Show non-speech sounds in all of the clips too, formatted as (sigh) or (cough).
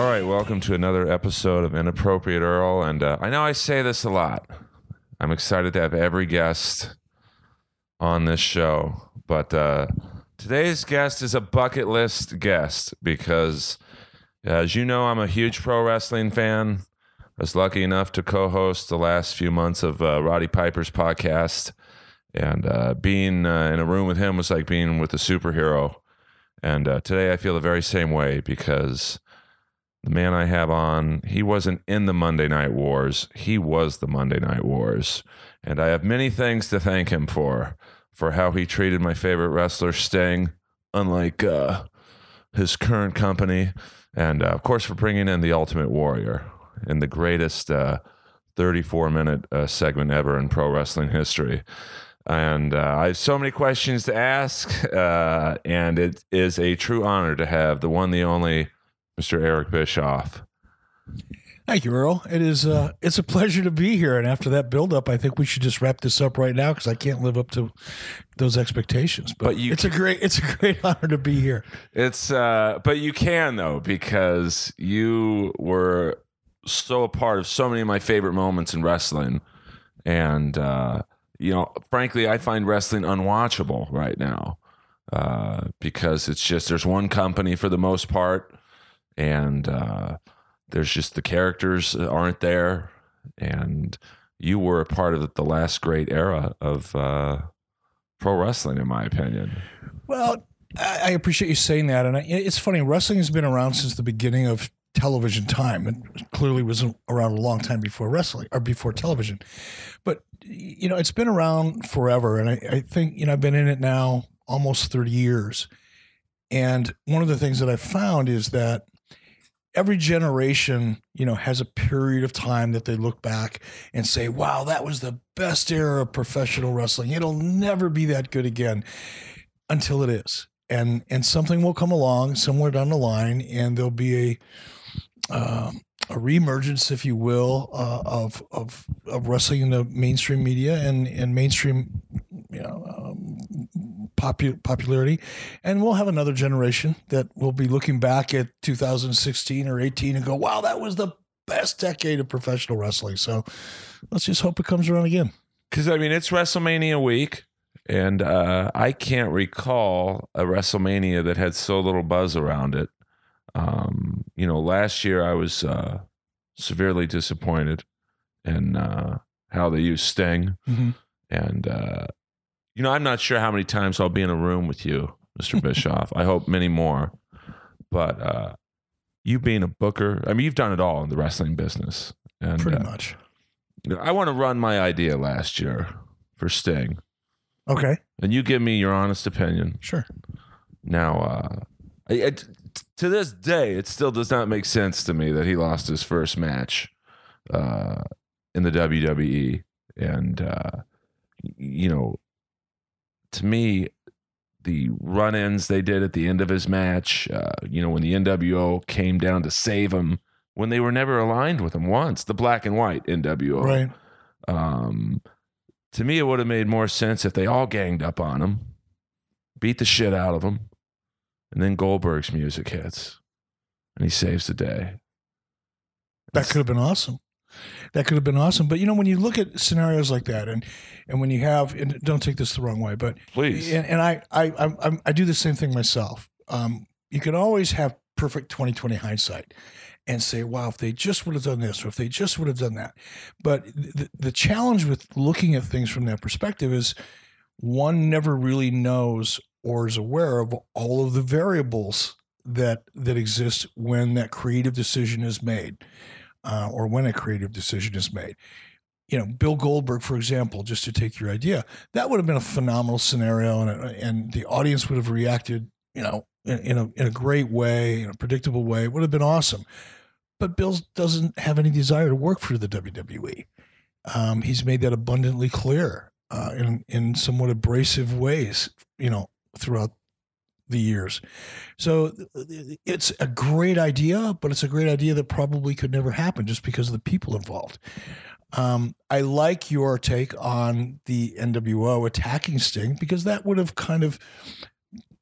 All right, welcome to another episode of Inappropriate Earl. And uh, I know I say this a lot. I'm excited to have every guest on this show. But uh, today's guest is a bucket list guest because, as you know, I'm a huge pro wrestling fan. I was lucky enough to co host the last few months of uh, Roddy Piper's podcast. And uh, being uh, in a room with him was like being with a superhero. And uh, today I feel the very same way because the man I have on, he wasn't in the Monday Night Wars. He was the Monday Night Wars. And I have many things to thank him for, for how he treated my favorite wrestler, Sting, unlike uh, his current company. And uh, of course, for bringing in the Ultimate Warrior in the greatest uh, 34 minute uh, segment ever in pro wrestling history. And uh, I have so many questions to ask. Uh, and it is a true honor to have the one, the only Mr. Eric Bischoff. Thank you, Earl. It is uh, it's a pleasure to be here. And after that build up, I think we should just wrap this up right now because I can't live up to those expectations. But, But you it's a great it's a great (laughs) honor to be here. It's uh but you can though because you were so a part of so many of my favorite moments in wrestling and uh you know frankly I find wrestling unwatchable right now uh because it's just there's one company for the most part and uh there's just the characters aren't there and you were a part of the last great era of uh pro wrestling in my opinion. Well, I, appreciate you saying that, and I, it's funny. Wrestling has been around since the beginning of television time, and clearly was around a long time before wrestling or before television. But you know, it's been around forever, and I, I think you know I've been in it now almost thirty years. And one of the things that I found is that every generation, you know, has a period of time that they look back and say, "Wow, that was the best era of professional wrestling. It'll never be that good again." Until it is, and and something will come along somewhere down the line, and there'll be a um, a reemergence, if you will, uh, of of of wrestling in the mainstream media and and mainstream, you know, um, popu- popularity, and we'll have another generation that will be looking back at 2016 or 18 and go, "Wow, that was the best decade of professional wrestling." So let's just hope it comes around again. Because I mean, it's WrestleMania week, and uh, I can't recall a WrestleMania that had so little buzz around it. Um, you know, last year I was uh, severely disappointed in uh, how they used Sting, Mhm. and uh, you know, I'm not sure how many times I'll be in a room with you, Mr. (laughs) Bischoff. I hope many more, but uh, you being a booker, I mean, you've done it all in the wrestling business, and Pretty uh, much. you know, I want to run my idea last year for Sting, Okay. and you give me your honest opinion. Sure. Now, uh, I, I- t- to this day, it still does not make sense to me that he lost his first match uh, in the WWE, and uh, you know, to me, the run-ins they did at the end of his match, uh, you know, when the NWO came down to save him, when they were never aligned with him once, the black and white NWO, Right. um, to me, it would have made more sense if they all ganged up on him, beat the shit out of him, and then Goldberg's music hits, and he saves the day. That could have been awesome. That could have been awesome. But you know, when you look at scenarios like that, and and when you have, and don't take this the wrong way, but Please, and, and I, I I I'm- do the same thing myself. Um, you can always have perfect 2020 hindsight and say, wow, if they just would have done this or if they just would have done that. But the, the challenge with looking at things from that perspective is one never really knows or is aware of all of the variables that that exist when that creative decision is made uh, or when a creative decision is made. You know bill goldberg for example just to take your idea that would have been a phenomenal scenario and, and the audience would have reacted you know in, in a in a great way in a predictable way it would have been awesome. But bill doesn't have any desire to work for the wwe um, he's made that abundantly clear uh, in in somewhat abrasive ways you know throughout the years so it's a great idea but it's a great idea that probably could never happen just because of the people involved um, I like your take on the NWO attacking Sting because that would have kind of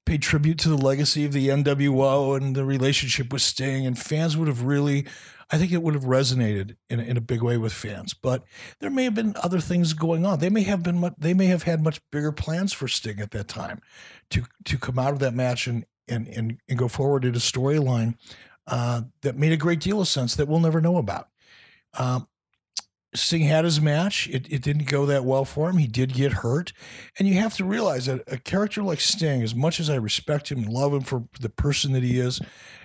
paid tribute to the legacy of the NWO and the relationship with Sting, and fans would have really, I think it would have resonated in, in a big way with fans. But there may have been other things going on. They may have been, they may have had much bigger plans for Sting at that time, to to come out of that match and and and, and go forward in a storyline uh, that made a great deal of sense that we'll never know about. Um, Sting had his match. It, it didn't go that well for him. He did get hurt. And you have to realize that a character like Sting, as much as I respect him and love him for the person that he is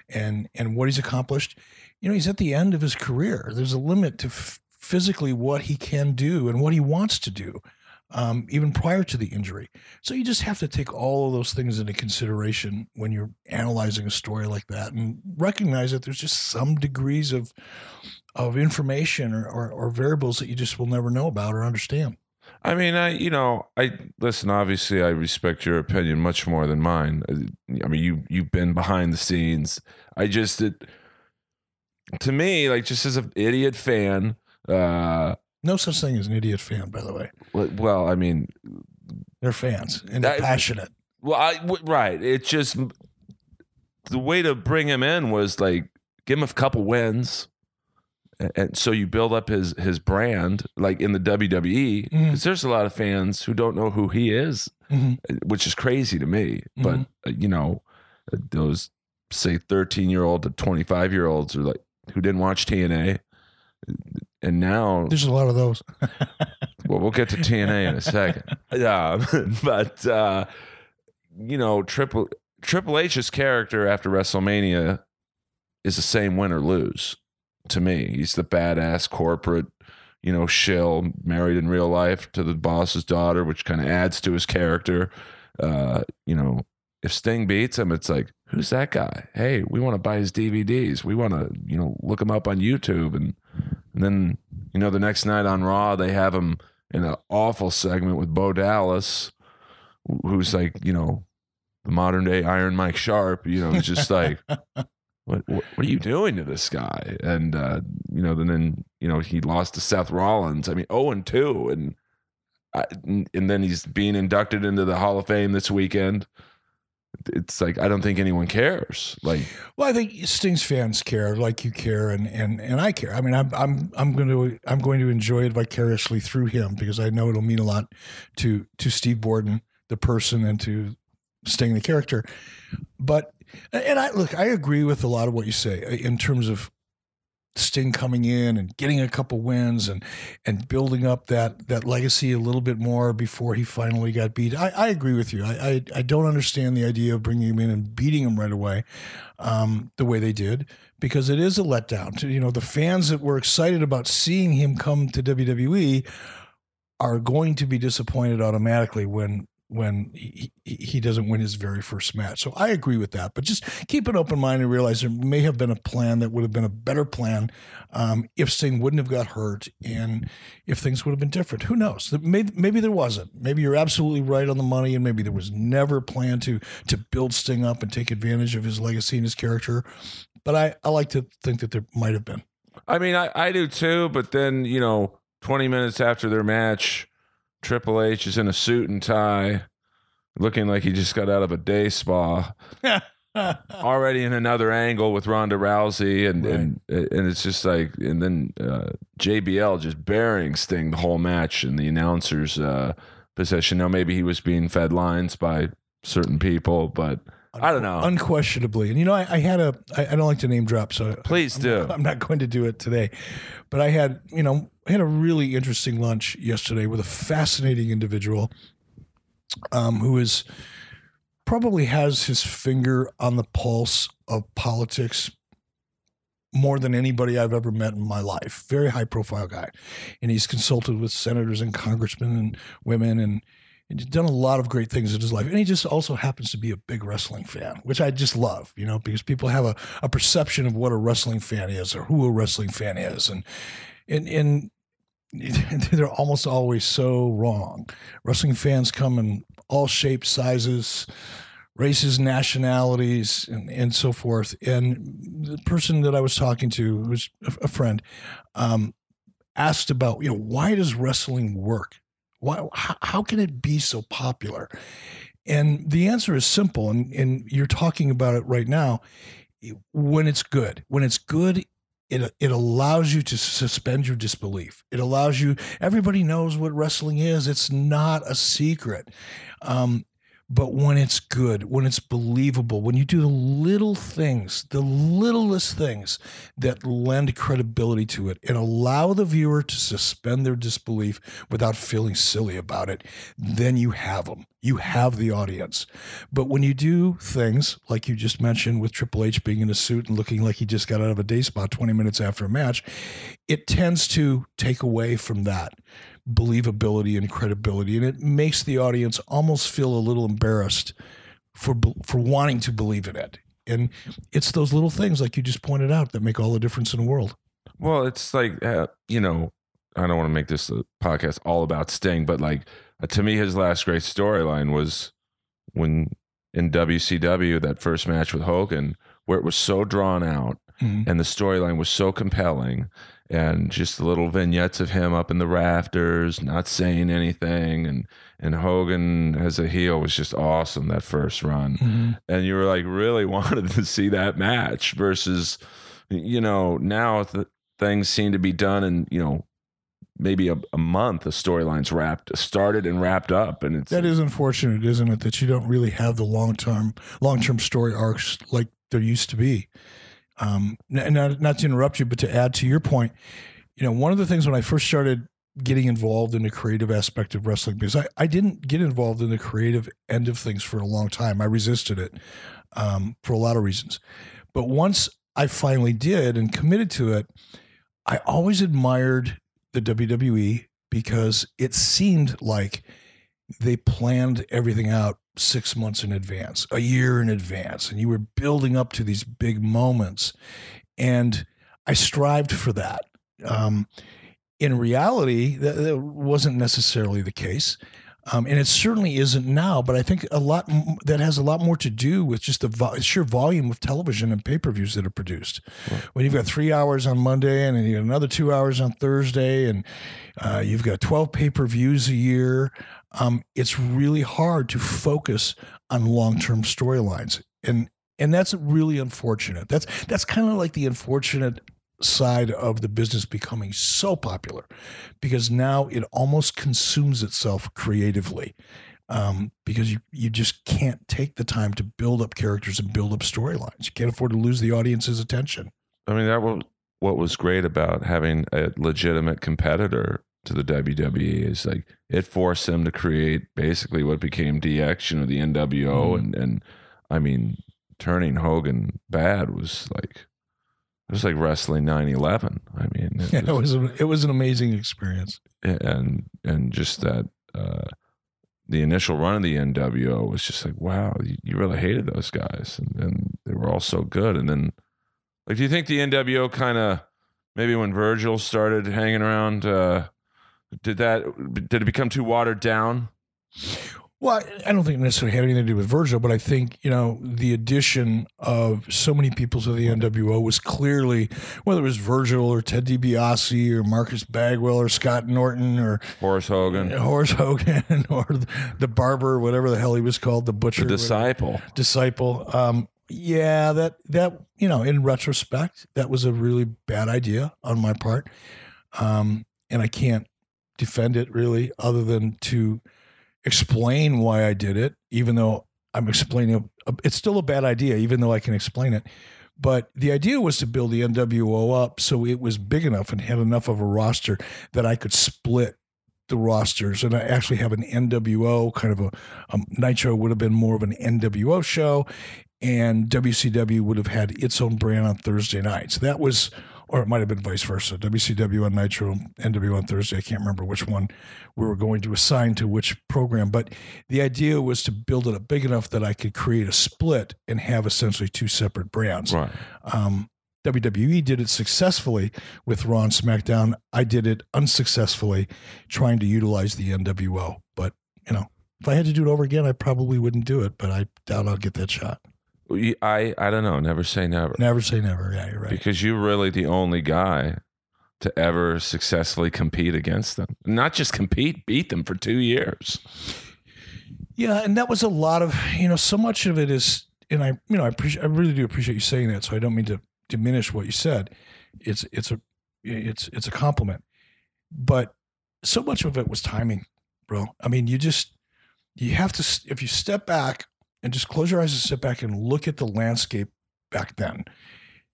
and, and what he's accomplished, you know, he's at the end of his career. There's a limit to f- physically what he can do and what he wants to do, um, even prior to the injury. So you just have to take all of those things into consideration when you're analyzing a story like that and recognize that there's just some degrees of of information or, or, or variables that you just will never know about or understand. I mean, I you know, I listen. Obviously, I respect your opinion much more than mine. I mean, you you've been behind the scenes. I just, it, to me, like just as an idiot fan. uh No such thing as an idiot fan, by the way. Well, I mean, they're fans and they're That- passionate. well, I w- right. It just the way to bring him in was like give him a couple wins. a- And so you build up his his brand, like in the WWE, because there's a lot of fans who don't know who he is. Mhm. which is crazy to me. But Mhm. uh, you know, those say thirteen year old to twenty five year olds are like who didn't watch TNA, and now There's a lot of those. (laughs) well, we'll get to TNA in a second. (laughs) Yeah, (laughs) but uh, you know, Triple Triple H's character after WrestleMania is the same win or lose to me. He's the badass corporate, you know, shill married in real life to the boss's daughter, which kind of adds to his character. Uh, you know, if Sting beats him, it's like, who's that guy? Hey, we want to buy his DVDs. We want to, you know, look him up on YouTube. And, and then, you know, the next night on Raw, they have him in an awful segment with Bo Dallas, who's like, you know, the modern day Iron Mike Sharpe. You know, it's just like, (laughs) what, what what are you doing to this guy? And uh, you know, then then you know he lost to Seth Rollins. I mean, zero and two, and I, and then he's being inducted into the Hall of Fame this weekend. It's like I don't think anyone cares. Like, Well, I think Sting's fans care, like you care, and and and I care. I mean, I'm I'm I'm going to I'm going to enjoy it vicariously through him because I know it'll mean a lot to to Steve Borden, the person, and to Sting, the character. But and I look, I agree with a lot of what you say uh, in terms of Sting coming in and getting a couple wins and and building up that that legacy a little bit more before he finally got beat. I, I agree with you. I, I I don't understand the idea of bringing him in and beating him right away, um, the way they did because it is a letdown. To you know the fans that were excited about seeing him come to WWE are going to be disappointed automatically when when he, he doesn't win his very first match. So I agree with that. But just keep an open mind and realize there may have been a plan that would have been a better plan um, if Sting wouldn't have got hurt and if things would have been different. Who knows? Maybe, maybe there wasn't. Maybe you're absolutely right on the money, and maybe there was never a plan to to build Sting up and take advantage of his legacy and his character. But I, I like to think that there might have been. I mean, I I do too. But then you know, twenty minutes after their match, Triple H is in a suit and tie, looking like he just got out of a day spa. (laughs) already in another angle with Ronda Rousey, and and and it's just like, and then uh, JBL just burying Sting the whole match in the announcer's uh, position. Now maybe he was being fed lines by certain people, but I don't know. Unquestionably. And you know, I, I had a, I, I don't like to name drop, so Please do. I'm not going to do it today. But I had, you know, I had a really interesting lunch yesterday with a fascinating individual um, who is probably has his finger on the pulse of politics more than anybody I've ever met in my life. Very high profile guy. And he's consulted with senators and congressmen and women and and he's done a lot of great things in his life. And he just also happens to be a big wrestling fan, which I just love, you know, because people have a, a perception of what a wrestling fan is or who a wrestling fan is. And and and (laughs) they're almost always so wrong. Wrestling fans come in all shapes, sizes, races, nationalities, and, and so forth. And the person that I was talking to, was a friend, um, asked about, you know, why does wrestling work? Why, how, how can it be so popular? And the answer is simple, and, and you're talking about it right now. When it's good, when it's good, it it allows you to suspend your disbelief. It allows you. Everybody knows what wrestling is. It's not a secret. Um, but when it's good, when it's believable, when you do the little things, the littlest things that lend credibility to it and allow the viewer to suspend their disbelief without feeling silly about it, then you have them. You have the audience. But when you do things like you just mentioned with Triple H being in a suit and looking like he just got out of a day spa 20 minutes after a match, it tends to take away from that believability and credibility, and it makes the audience almost feel a little embarrassed for for wanting to believe in it. And it's those little things, like you just pointed out, that make all the difference in the world. Well, it's like uh, you know, I don't want to make this podcast all about Sting, but like uh, to me, his last great storyline was when in WCW that first match with Hogan, where it was so drawn out mm-hmm. and the storyline was so compelling and just the little vignettes of him up in the rafters, not saying anything, and and Hogan as a heel was just awesome that first run, mm-hmm. and you were like really (laughs) wanted to see that match versus, you know, now the things seem to be done in you know maybe a, a month the storyline's wrapped started and wrapped up and it's that is unfortunate isn't it that you don't really have the long term long term story arcs like there used to be um, and not, not to interrupt you, but to add to your point, you know, one of the things when I first started getting involved in the creative aspect of wrestling, because I, I didn't get involved in the creative end of things for a long time. I resisted it um, for a lot of reasons. But once I finally did and committed to it, I always admired the WWE because it seemed like they planned everything out six months in advance, a year in advance, and you were building up to these big moments. And I strived for that. Um, in reality, that, that, wasn't necessarily the case. Um, and it certainly isn't now, but I think a lot that has a lot more to do with just the vo- sheer volume of television and pay per views that are produced. Right. When you've got three hours on Monday and then you got another two hours on Thursday, and uh, you've got 12 pay per views a year, um, it's really hard to focus on long term storylines, and and that's really unfortunate. That's that's kind of like the unfortunate side of the business becoming so popular because now it almost consumes itself creatively um, because you you just can't take the time to build up characters and build up storylines. You can't afford to lose the audience's attention. I mean that was what was great about having a legitimate competitor to the WWE is like it forced them to create basically what became DX, you know, the NWO, mm-hmm. and and I mean, turning Hogan bad was like it was like wrestling 9-11. I mean, it, (laughs) yeah, was, it was it was an amazing experience, and and just that. Uh, the initial run of the NWO was just like, wow, you, you really hated those guys, and, and, they were all so good. And then, like, do you think the NWO kind of maybe when Virgil started hanging around, uh, did that did it become too watered down? Well, I don't think it necessarily had anything to do with Virgil, but I think you know the addition of so many people to the NWO was clearly whether it was Virgil or Ted DiBiase or Marcus Bagwell or Scott Norton or Horace Hogan, (laughs) Horace Hogan or the barber, whatever the hell he was called, the butcher, the disciple, whatever. disciple. Um, yeah, that that you know, in retrospect, that was a really bad idea on my part, um, and I can't defend it really, other than to explain why I did it, even though I'm explaining it's still a bad idea, even though I can explain it. But the idea was to build the NWO up so it was big enough and had enough of a roster that I could split the rosters and I actually have an NWO kind of a um, Nitro would have been more of an NWO show, and WCW would have had its own brand on Thursday nights. That was or it might have been vice versa. WCW on Nitro, NW on Thursday. I can't remember which one we were going to assign to which program, but the idea was to build it up big enough that I could create a split and have essentially two separate brands. Right. Um, WWE did it successfully with Raw and SmackDown. I did it unsuccessfully, trying to utilize the NWO. But you know, if I had to do it over again, I probably wouldn't do it. But I doubt I'll get that shot. I I don't know. Never say never. Never say never. Yeah, you're right. Because you're really the only guy to ever successfully compete against them. Not just compete, beat them for two years. Yeah, and that was a lot of you know so much of it is, and I you know I appreciate I really do appreciate you saying that. So I don't mean to diminish what you said. It's it's a it's it's a compliment, but so much of it was timing, bro. I mean, you just you have to if you step back and just close your eyes and sit back and look at the landscape back then.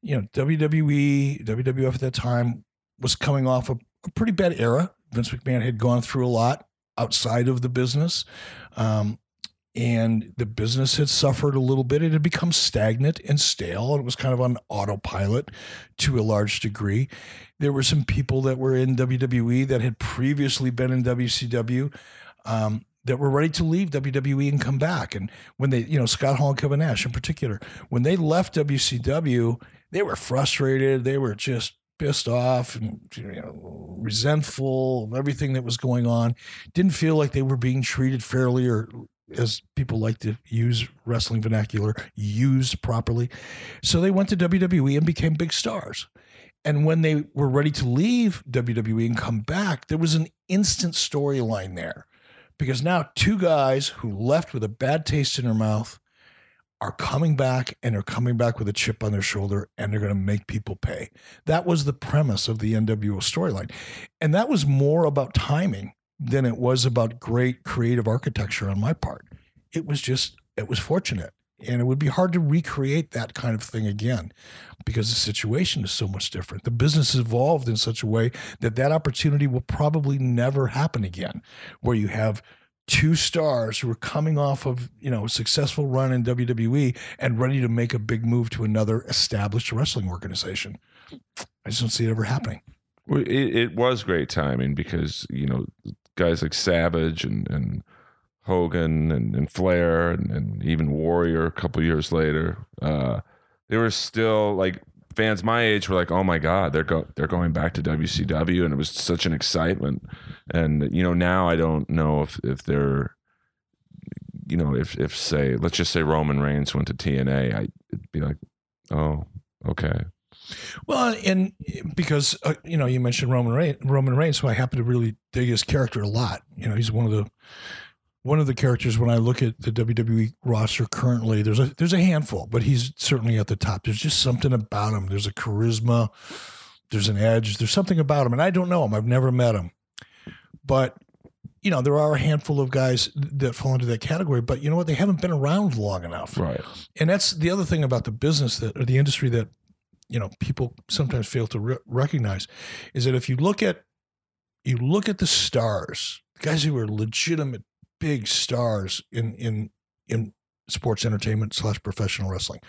You know, WWE, WWF at that time was coming off a, a pretty bad era. Vince McMahon had gone through a lot outside of the business. Um, and the business had suffered a little bit. It had become stagnant and stale. It was kind of on autopilot to a large degree. There were some people that were in WWE that had previously been in WCW um, that were ready to leave WWE and come back. And when they, you know, Scott Hall and Kevin Nash in particular, when they left WCW, they were frustrated. They were just pissed off and you know, resentful of everything that was going on. Didn't feel like they were being treated fairly or as people like to use wrestling vernacular, used properly. So they went to WWE and became big stars. And when they were ready to leave WWE and come back, there was an instant storyline there because now two guys who left with a bad taste in their mouth are coming back and they're coming back with a chip on their shoulder and they're going to make people pay. That was the premise of the NWO storyline. And that was more about timing than it was about great creative architecture on my part. It was just, it was fortunate. And it would be hard to recreate that kind of thing again because the situation is so much different. The business evolved in such a way that that opportunity will probably never happen again, where you have two stars who are coming off of you know a successful run in WWE and ready to make a big move to another established wrestling organization. I just don't see it ever happening. It, it was great timing because you know guys like Savage and and Hogan and, and Flair and, and even Warrior a couple years later, uh, they were still like fans my age were like, "Oh my god, they're go- they're going back to WCW," and it was such an excitement. And you know, now I don't know if if they're, you know, if if say let's just say Roman Reigns went to TNA, I'd be like, "Oh, okay." Well, and because uh, you know you mentioned Roman Reigns, Roman Reigns, so I happen to really dig his character a lot. You know, he's one of the one of the characters when I look at the WWE roster currently. There's a there's a handful, but he's certainly at the top. There's just something about him. There's a charisma. There's an edge. There's something about him, and I don't know him. I've never met him, but you know there are a handful of guys that fall into that category. But you know what? They haven't been around long enough, right? And that's the other thing about the business that or the industry that you know people sometimes fail to re- recognize is that if you look at you look at the stars, guys who are legitimate big stars in in in sports entertainment slash professional wrestling.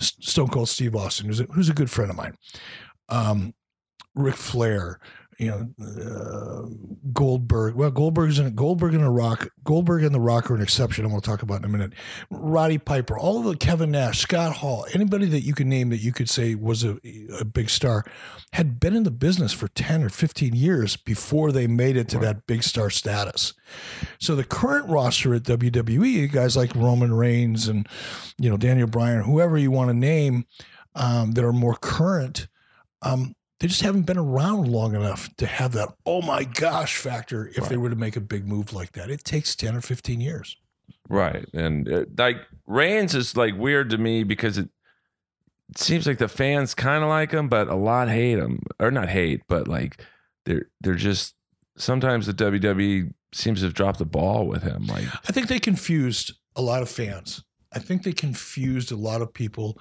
Stone Cold Steve Austin, who's a, who's a good friend of mine. Um, Ric Flair, you know, uh, Goldberg. Well, Goldberg's in Goldberg and the Rock. Goldberg and the Rock are an exception, I'm going to talk about in a minute. Roddy Piper, all of the Kevin Nash, Scott Hall, anybody that you could name that you could say was a, a big star, had been in the business for ten or fifteen years before they made it to right. that big star status. So the current roster at WWE, guys like Roman Reigns and you know Daniel Bryan, whoever you want to name, um, that are more current. Um, they just haven't been around long enough to have that oh my gosh factor if right. they were to make a big move like that. It takes 10 or 15 years. Right. And uh, like Reigns is like weird to me because it, it seems like the fans kind of like him, but a lot hate him or not hate, but like they're, they're just sometimes the WWE seems to have dropped the ball with him. Like I think they confused a lot of fans. I think they confused a lot of people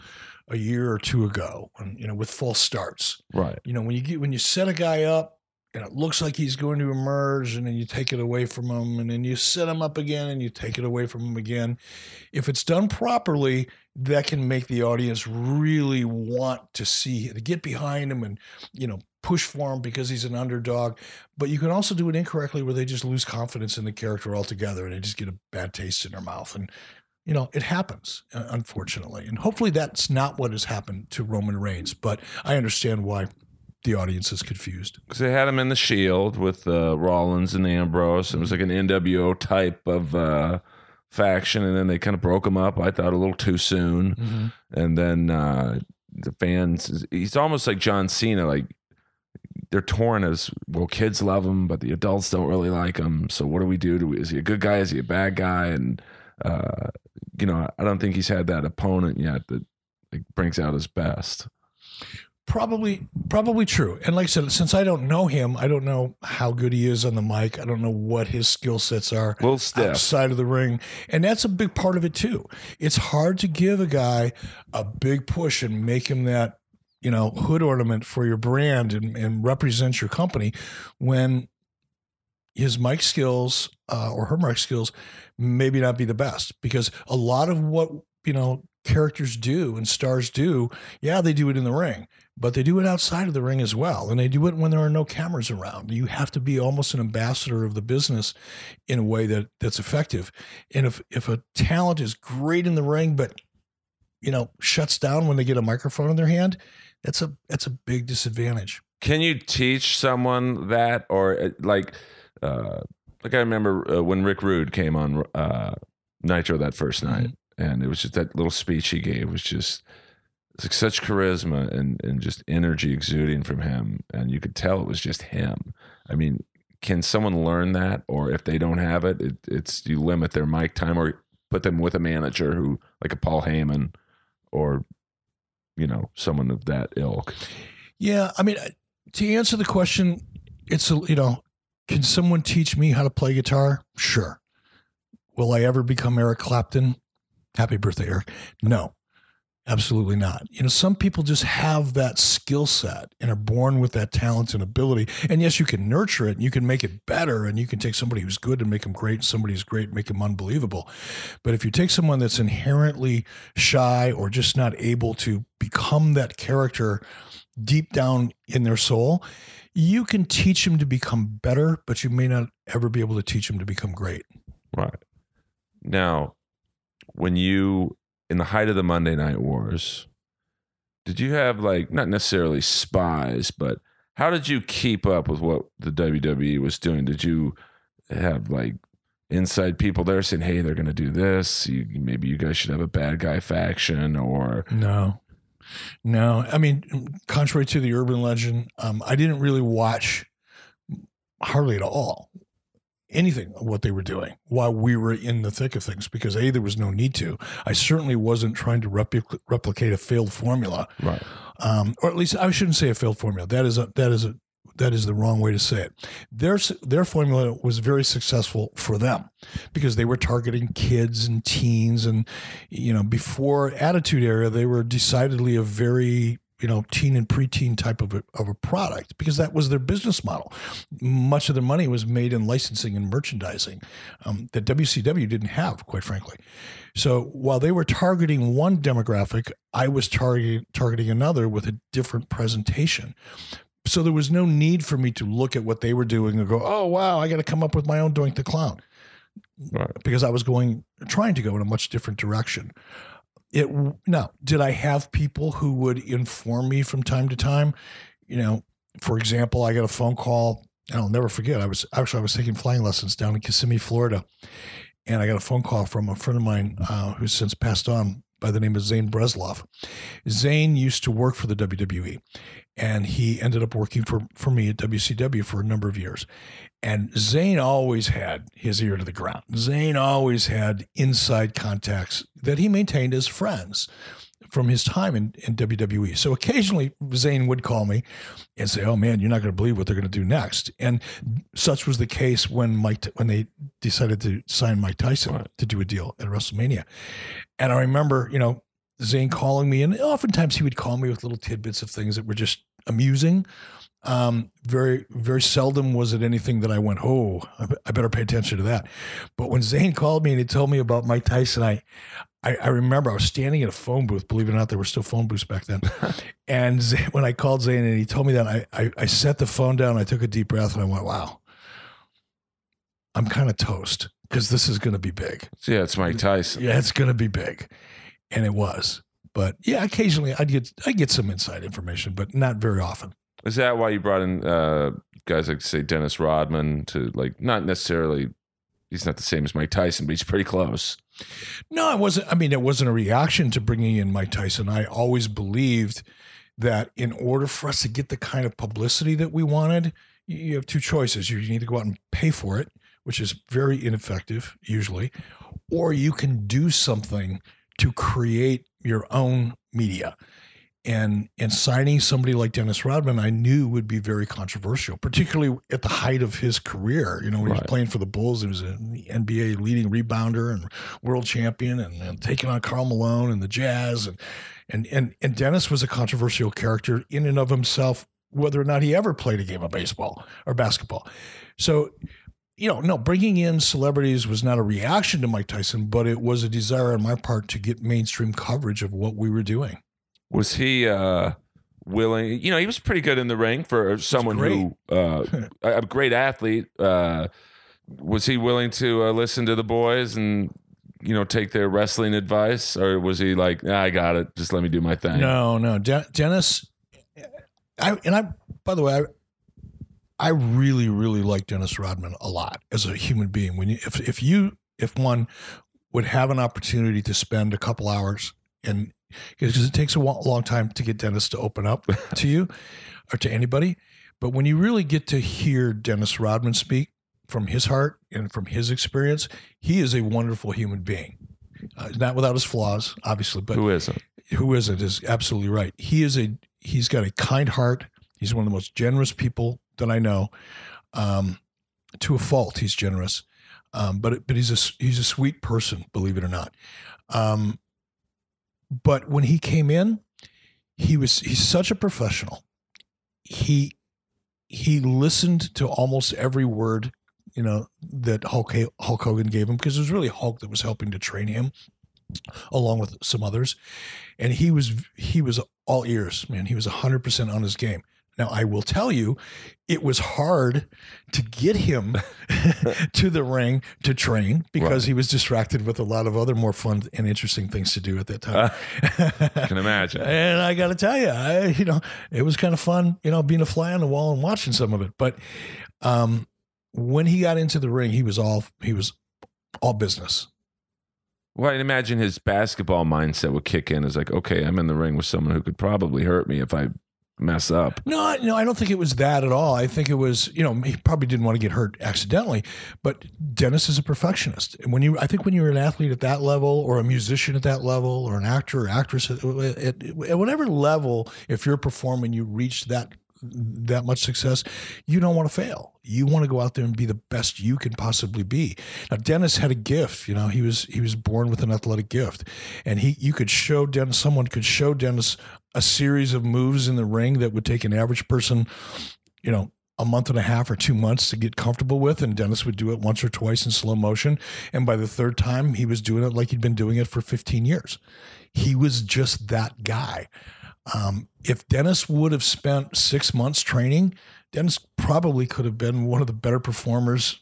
a year or two ago, when, you know, with false starts. Right. You know, when you get when you set a guy up and it looks like he's going to emerge, and then you take it away from him, and then you set him up again, and you take it away from him again. If it's done properly, that can make the audience really want to see to get behind him and you know push for him because he's an underdog. But you can also do it incorrectly where they just lose confidence in the character altogether and they just get a bad taste in their mouth. And you know, it happens, uh, unfortunately. And hopefully that's not what has happened to Roman Reigns, but I understand why the audience is confused. Because they had him in the Shield with uh, Rollins and Ambrose. It was like an NWO type of uh, faction, and then they kind of broke him up. I thought a little too soon, mm-hmm. and then uh, the fans. He's almost like John Cena. Like they're torn as well. Kids love him, but the adults don't really like him. So what do we do? do we, is he a good guy? Is he a bad guy? And uh, you know, I don't think he's had that opponent yet that like, brings out his best. Probably, probably true. And like I said, since I don't know him, I don't know how good he is on the mic. I don't know what his skill sets are A little stiff. outside of the ring, and that's a big part of it too. It's hard to give a guy a big push and make him that you know hood ornament for your brand and, and represent your company when his mic skills uh, or her mic skills maybe not be the best because a lot of what you know characters do and stars do yeah they do it in the ring but they do it outside of the ring as well and they do it when there are no cameras around. You have to be almost an ambassador of the business in a way that that's effective and if if a talent is great in the ring but you know shuts down when they get a microphone in their hand that's a that's a big disadvantage. Can you teach someone that, or uh, like, uh, like I remember uh, when Rick Rude came on uh, Nitro that first night, and it was just that little speech he gave was just it's like such charisma and and just energy exuding from him, and you could tell it was just him. I mean, can someone learn that, or if they don't have it, it it's you limit their mic time, or put them with a manager who, like a Paul Heyman, or you know, someone of that ilk. Yeah, I mean, to answer the question, it's a you know, can someone teach me how to play guitar? Sure. Will I ever become Eric Clapton? Happy birthday, Eric. No, absolutely not. You know, some people just have that skill set and are born with that talent and ability. And yes, you can nurture it and you can make it better and you can take somebody who's good and make them great, and somebody who's great, make them unbelievable. But if you take someone that's inherently shy or just not able to become that character deep down in their soul, you can teach them to become better, but you may not ever be able to teach them to become great. Right. Now, when you in the height of the Monday Night Wars, did you have like not necessarily spies, but how did you keep up with what the WWE was doing? Did you have like inside people there saying, "Hey, they're going to do this. You, maybe you guys should have a bad guy faction," or No. No. I mean, contrary to the urban legend, um, I didn't really watch hardly at all anything of what they were doing while we were in the thick of things because A, there was no need to. I certainly wasn't trying to repli- replicate a failed formula. right? um, or at least I shouldn't say a failed formula. That is a that is a that is the wrong way to say it. Their their formula was very successful for them because they were targeting kids and teens, and you know before Attitude Era, they were decidedly a very you know teen and preteen type of a, of a product because that was their business model. Much of their money was made in licensing and merchandising um, that WCW didn't have, quite frankly. So while they were targeting one demographic, I was targeting targeting another with a different presentation. So there was no need for me to look at what they were doing and go, "Oh wow, I got to come up with my own Doink the Clown," Right. because I was going trying to go in a much different direction. It now did I have people who would inform me from time to time? You know, for example, I got a phone call, and I'll never forget. I was actually I was taking flying lessons down in Kissimmee, Florida, and I got a phone call from a friend of mine uh, who's since passed on by the name of Zane Bresloff. Zane used to work for the WWE, and he ended up working for for me at WCW for a number of years. And Zane always had his ear to the ground. Zane always had inside contacts that he maintained as friends from his time in, in WWE. So occasionally Zane would call me and say, "Oh man, you're not going to believe what they're going to do next." And such was the case when Mike when they decided to sign Mike Tyson Right. to do a deal at WrestleMania. And I remember, you know, Zane calling me, and oftentimes he would call me with little tidbits of things that were just amusing. Um, very, very seldom was it anything that I went, oh, I, better pay attention to that. But when Zane called me and he told me about Mike Tyson, I, I, I remember I was standing in a phone booth. Believe it or not, there were still phone booths back then. (laughs) and Zane, (laughs) when I called Zane and he told me that, I, I, I set the phone down. I took a deep breath and I went, wow, I'm kind of toast because this is going to be big. Yeah, it's Mike Tyson. Yeah, it's going to be big, and it was. But yeah, occasionally I'd get I get some inside information, but not very often. Is that why you brought in uh, guys like say Dennis Rodman to like not necessarily he's not the same as Mike Tyson, but he's pretty close. No, it wasn't. I mean, it wasn't a reaction to bringing in Mike Tyson. I always believed that in order for us to get the kind of publicity that we wanted, you- you have two choices. You need to go out and pay for it, which is very ineffective usually, or you can do something to create your own media. And and signing somebody like Dennis Rodman, I knew would be very controversial, particularly at the height of his career. You know, when he was playing for the Bulls, he was an NBA leading rebounder and world champion, and, and taking on Karl Malone and the Jazz, and and and and Dennis was a controversial character in and of himself, whether or not he ever played a game of baseball or basketball. So, you know, no, bringing in celebrities was not a reaction to Mike Tyson, but it was a desire on my part to get mainstream coverage of what we were doing. Was he uh, willing? You know, he was pretty good in the ring for someone who uh, a great athlete. Uh, was he willing to uh, listen to the boys and you know take their wrestling advice, or was he like, "Ah, I got it, just let me do my thing? No, no, De- Dennis. I and I. By the way, I, I really, really like Dennis Rodman a lot as a human being. When you, if if you, if one would have an opportunity to spend a couple hours and because it takes a long time to get Dennis to open up (laughs) to you or to anybody, but when you really get to hear Dennis Rodman speak from his heart and from his experience, he is a wonderful human being. Uh, not without his flaws, obviously, but Who isn't? who isn't is absolutely right. He is a he's got a kind heart. He's one of the most generous people that I know. Um, to a fault, he's generous, um, but but he's a he's a sweet person, believe it or not. Um, but when he came in, he was he's such a professional. He he listened to almost every word you know that Hulk Hulk Hogan gave him because it was really Hulk that was helping to train him along with some others and he was he was all ears man he was 100% on his game now i will tell you it was hard to get him (laughs) to the ring to train because Right. he was distracted with a lot of other more fun and interesting things to do at that time I can imagine. (laughs) and I got to tell you, I you know it was kind of fun, you know, being a fly on the wall and watching some of it. But um, when he got into the ring, he was all he was all business. Well, I imagine his basketball mindset would kick in. Is like, okay, I'm in the ring with someone who could probably hurt me if I mess up. No, no, I don't think it was that at all. I think it was, you know, he probably didn't want to get hurt accidentally. But Dennis is a perfectionist, and when you, I think, when you're an athlete at that level, or a musician at that level, or an actor or actress at, at, at whatever level, if you're performing, you reach that that much success, you don't want to fail. You want to go out there and be the best you can possibly be. Now, Dennis had a gift. You know, he was he was born with an athletic gift, and he you could show Dennis. Someone could show Dennis a series of moves in the ring that would take an average person, you know, a month and a half or two months to get comfortable with. And Dennis would do it once or twice in slow motion. And by the third time, he was doing it like he'd been doing it for 15 years. He was just that guy. Um, if Dennis would have spent six months training, Dennis probably could have been one of the better performers.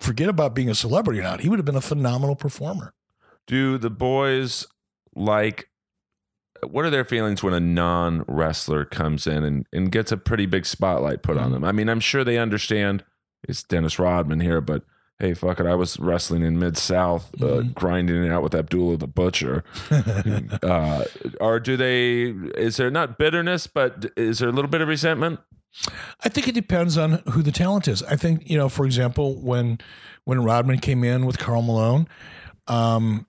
Forget about being a celebrity or not. He would have been a phenomenal performer. Do the boys like? What are their feelings when a non wrestler comes in and, and gets a pretty big spotlight put on Mhm. them? I mean, I'm sure they understand it's Dennis Rodman here, but hey, fuck it, I was wrestling in Mid South, uh, Mhm. grinding it out with Abdullah the Butcher. (laughs) uh, or do they? Is there not bitterness, but is there a little bit of resentment? I think it depends on who the talent is. I think you know, for example, when when Rodman came in with Karl Malone, um,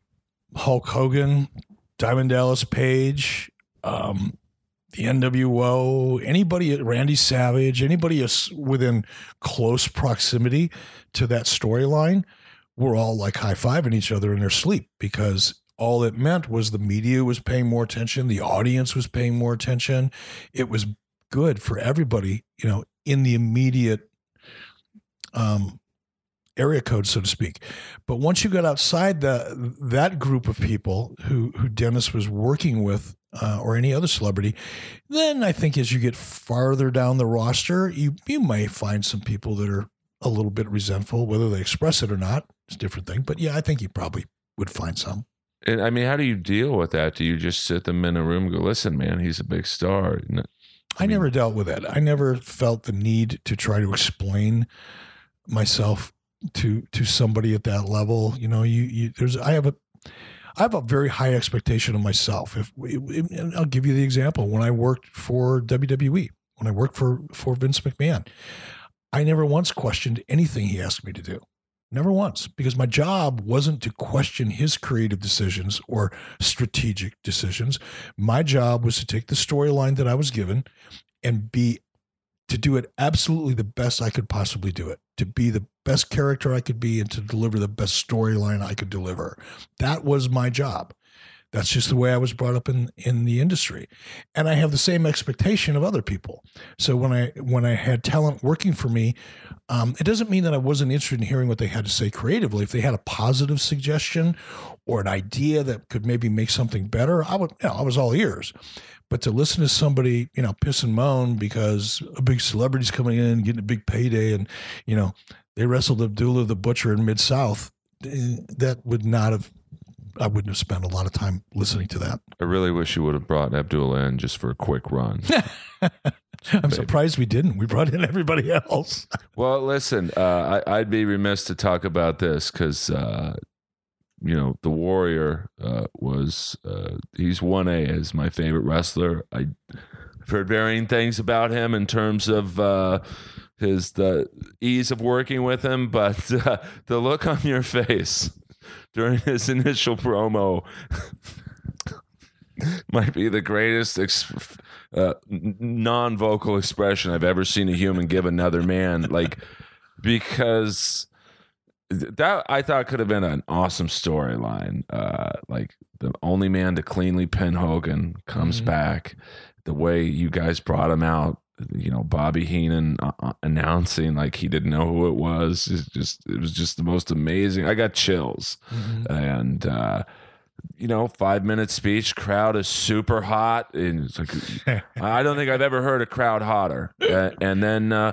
Hulk Hogan, Diamond Dallas Page, um, the NWO, anybody, Randy Savage, anybody within close proximity to that storyline, were all like high fiving each other in their sleep because all it meant was the media was paying more attention, the audience was paying more attention. It was good for everybody, you know, in the immediate um, area code, so to speak. But once you got outside the that group of people who who Dennis was working with, uh, or any other celebrity, then I think as you get farther down the roster, you you may find some people that are a little bit resentful, whether they express it or not. It's a different thing. But yeah, I think you probably would find some. And I mean, how do you deal with that? Do you just sit them in a room and go, listen, man, he's a big star? No- I, mean- never dealt with that. I never felt the need to try to explain myself to to somebody at that level. You know, you, you there's I have a I have a very high expectation of myself. If and I'll give you the example when I worked for WWE, when I worked for for Vince McMahon, I never once questioned anything he asked me to do. Never once, because my job wasn't to question his creative decisions or strategic decisions. My job was to take the storyline that I was given and be to do it absolutely the best I could possibly do it, to be the best character I could be and to deliver the best storyline I could deliver. That was my job. That's just the way I was brought up in in the industry, and I have the same expectation of other people. So when I when I had talent working for me, um, it doesn't mean that I wasn't interested in hearing what they had to say creatively. If they had a positive suggestion or an idea that could maybe make something better, I would you know, I was all ears. But to listen to somebody, you know, piss and moan because a big celebrity's coming in, getting a big payday, and you know, they wrestled Abdullah the Butcher in Mid South, eh, that would not have I wouldn't have spent a lot of time listening to that. I really wish you would have brought Abdullah in just for a quick run. (laughs) I'm surprised we didn't. We brought in everybody else. well, listen, uh, I, would be remiss to talk about this because, uh, you know, the Warrior uh, was, uh, he's 1A as my favorite wrestler. I, have heard varying things about him in terms of uh, his the ease of working with him, but (laughs) uh, the look on your face during his initial promo (laughs) might be the greatest uh, non-vocal expression I've ever seen a human give another man. Like because that I thought could have been an awesome storyline. Uh, like the only man to cleanly pin Hogan comes mm-hmm. back. The way you guys brought him out you know Bobby Heenan uh, uh, announcing like he didn't know who it was. It's just it was just the most amazing. I got chills, mm-hmm. and uh, you know, five minute speech. Crowd is super hot, and it's like (laughs) I don't think I've ever heard a crowd hotter. And then uh,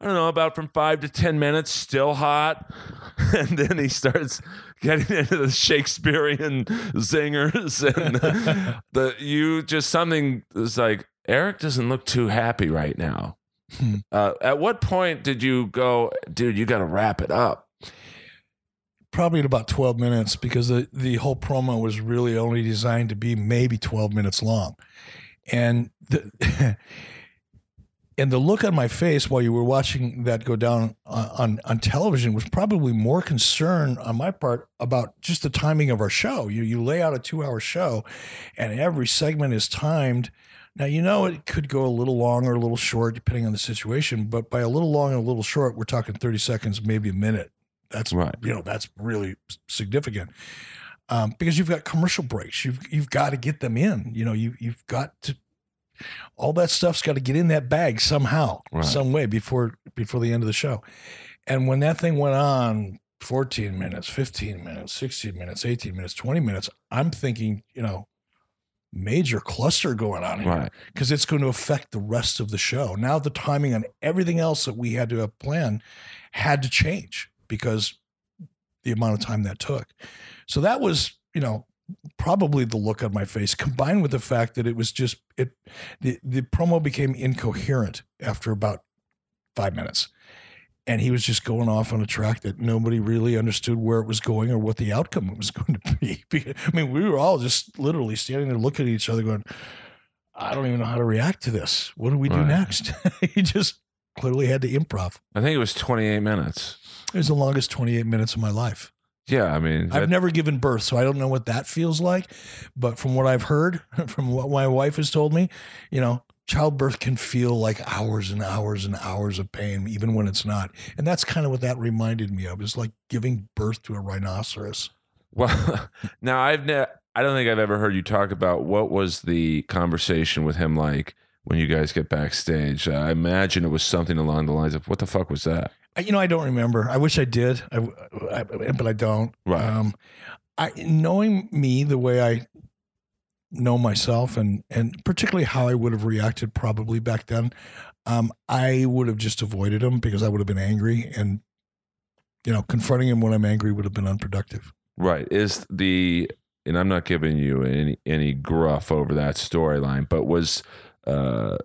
I don't know about from five to ten minutes, still hot, (laughs) and then he starts getting into the Shakespearean zingers (laughs) and the you just something is like Eric doesn't look too happy right now. Hmm. Uh, at what point did you go, dude? You got to wrap it up. Probably at about twelve minutes because the the whole promo was really only designed to be maybe twelve minutes long, and the. (laughs) and the look on my face while you were watching that go down on, on, on television was probably more concern on my part about just the timing of our show. You you lay out a two hour show, and every segment is timed now, you know, it could go a little long or a little short depending on the situation, but by a little long and a little short, we're talking 30 seconds, maybe a minute. That's right. You know, that's really significant. Um, because you've got commercial breaks. You've you've got to get them in. You know, you you've got to all that stuff's got to get in that bag somehow, right. some way before before the end of the show. And when that thing went on 14 minutes, 15 minutes, 16 minutes, 18 minutes, 20 minutes, I'm thinking, you know, major cluster going on here because right. it's going to affect the rest of the show. Now the timing on everything else that we had to have planned had to change because the amount of time that took. So that was, you know, probably the look on my face combined with the fact that it was just it the, the promo became incoherent after about 5 minutes and he was just going off on a track that nobody really understood where it was going or what the outcome was (laughs) going to be. I mean, we were all just literally standing there looking at each other, going, "I don't even know how to react to this. What do we do next?" (laughs) he just clearly had to improv. I think it was 28 minutes. It was the longest 28 minutes of my life. Yeah, I mean, I've never given birth, so I don't know what that feels like. But from what I've heard, (laughs) from what my wife has told me, you know, childbirth can feel like hours and hours and hours of pain, even when it's not. And that's kind of what that reminded me of. It's like giving birth to a rhinoceros. Well, (laughs) now I've never, I don't think I've ever heard you talk about what was the conversation with him like when you guys get backstage. I imagine it was something along the lines of, "What the fuck was that?" You know, I don't remember. I wish I did, I, I, but I don't. Right. Um, I knowing me the way I know myself and and particularly how I would have reacted probably back then, um, I would have just avoided him because I would have been angry and you know confronting him when I'm angry would have been unproductive. Right. Is the and I'm not giving you any any gruff over that storyline, but was uh,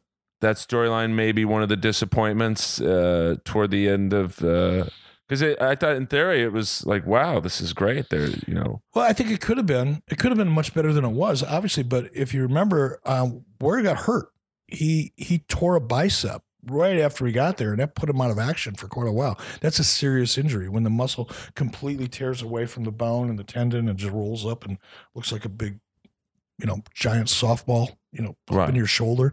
that storyline may be one of the disappointments uh, toward the end of uh, Because I thought in theory it was like, wow, this is great. There, you know, Well, I think it could have been. It could have been much better than it was, obviously. But if you remember, um, where he got hurt, he he tore a bicep right after he got there, and that put him out of action for quite a while. That's a serious injury when the muscle completely tears away from the bone and the tendon and just rolls up and looks like a big, you know, giant softball, you know, up Right. in your shoulder.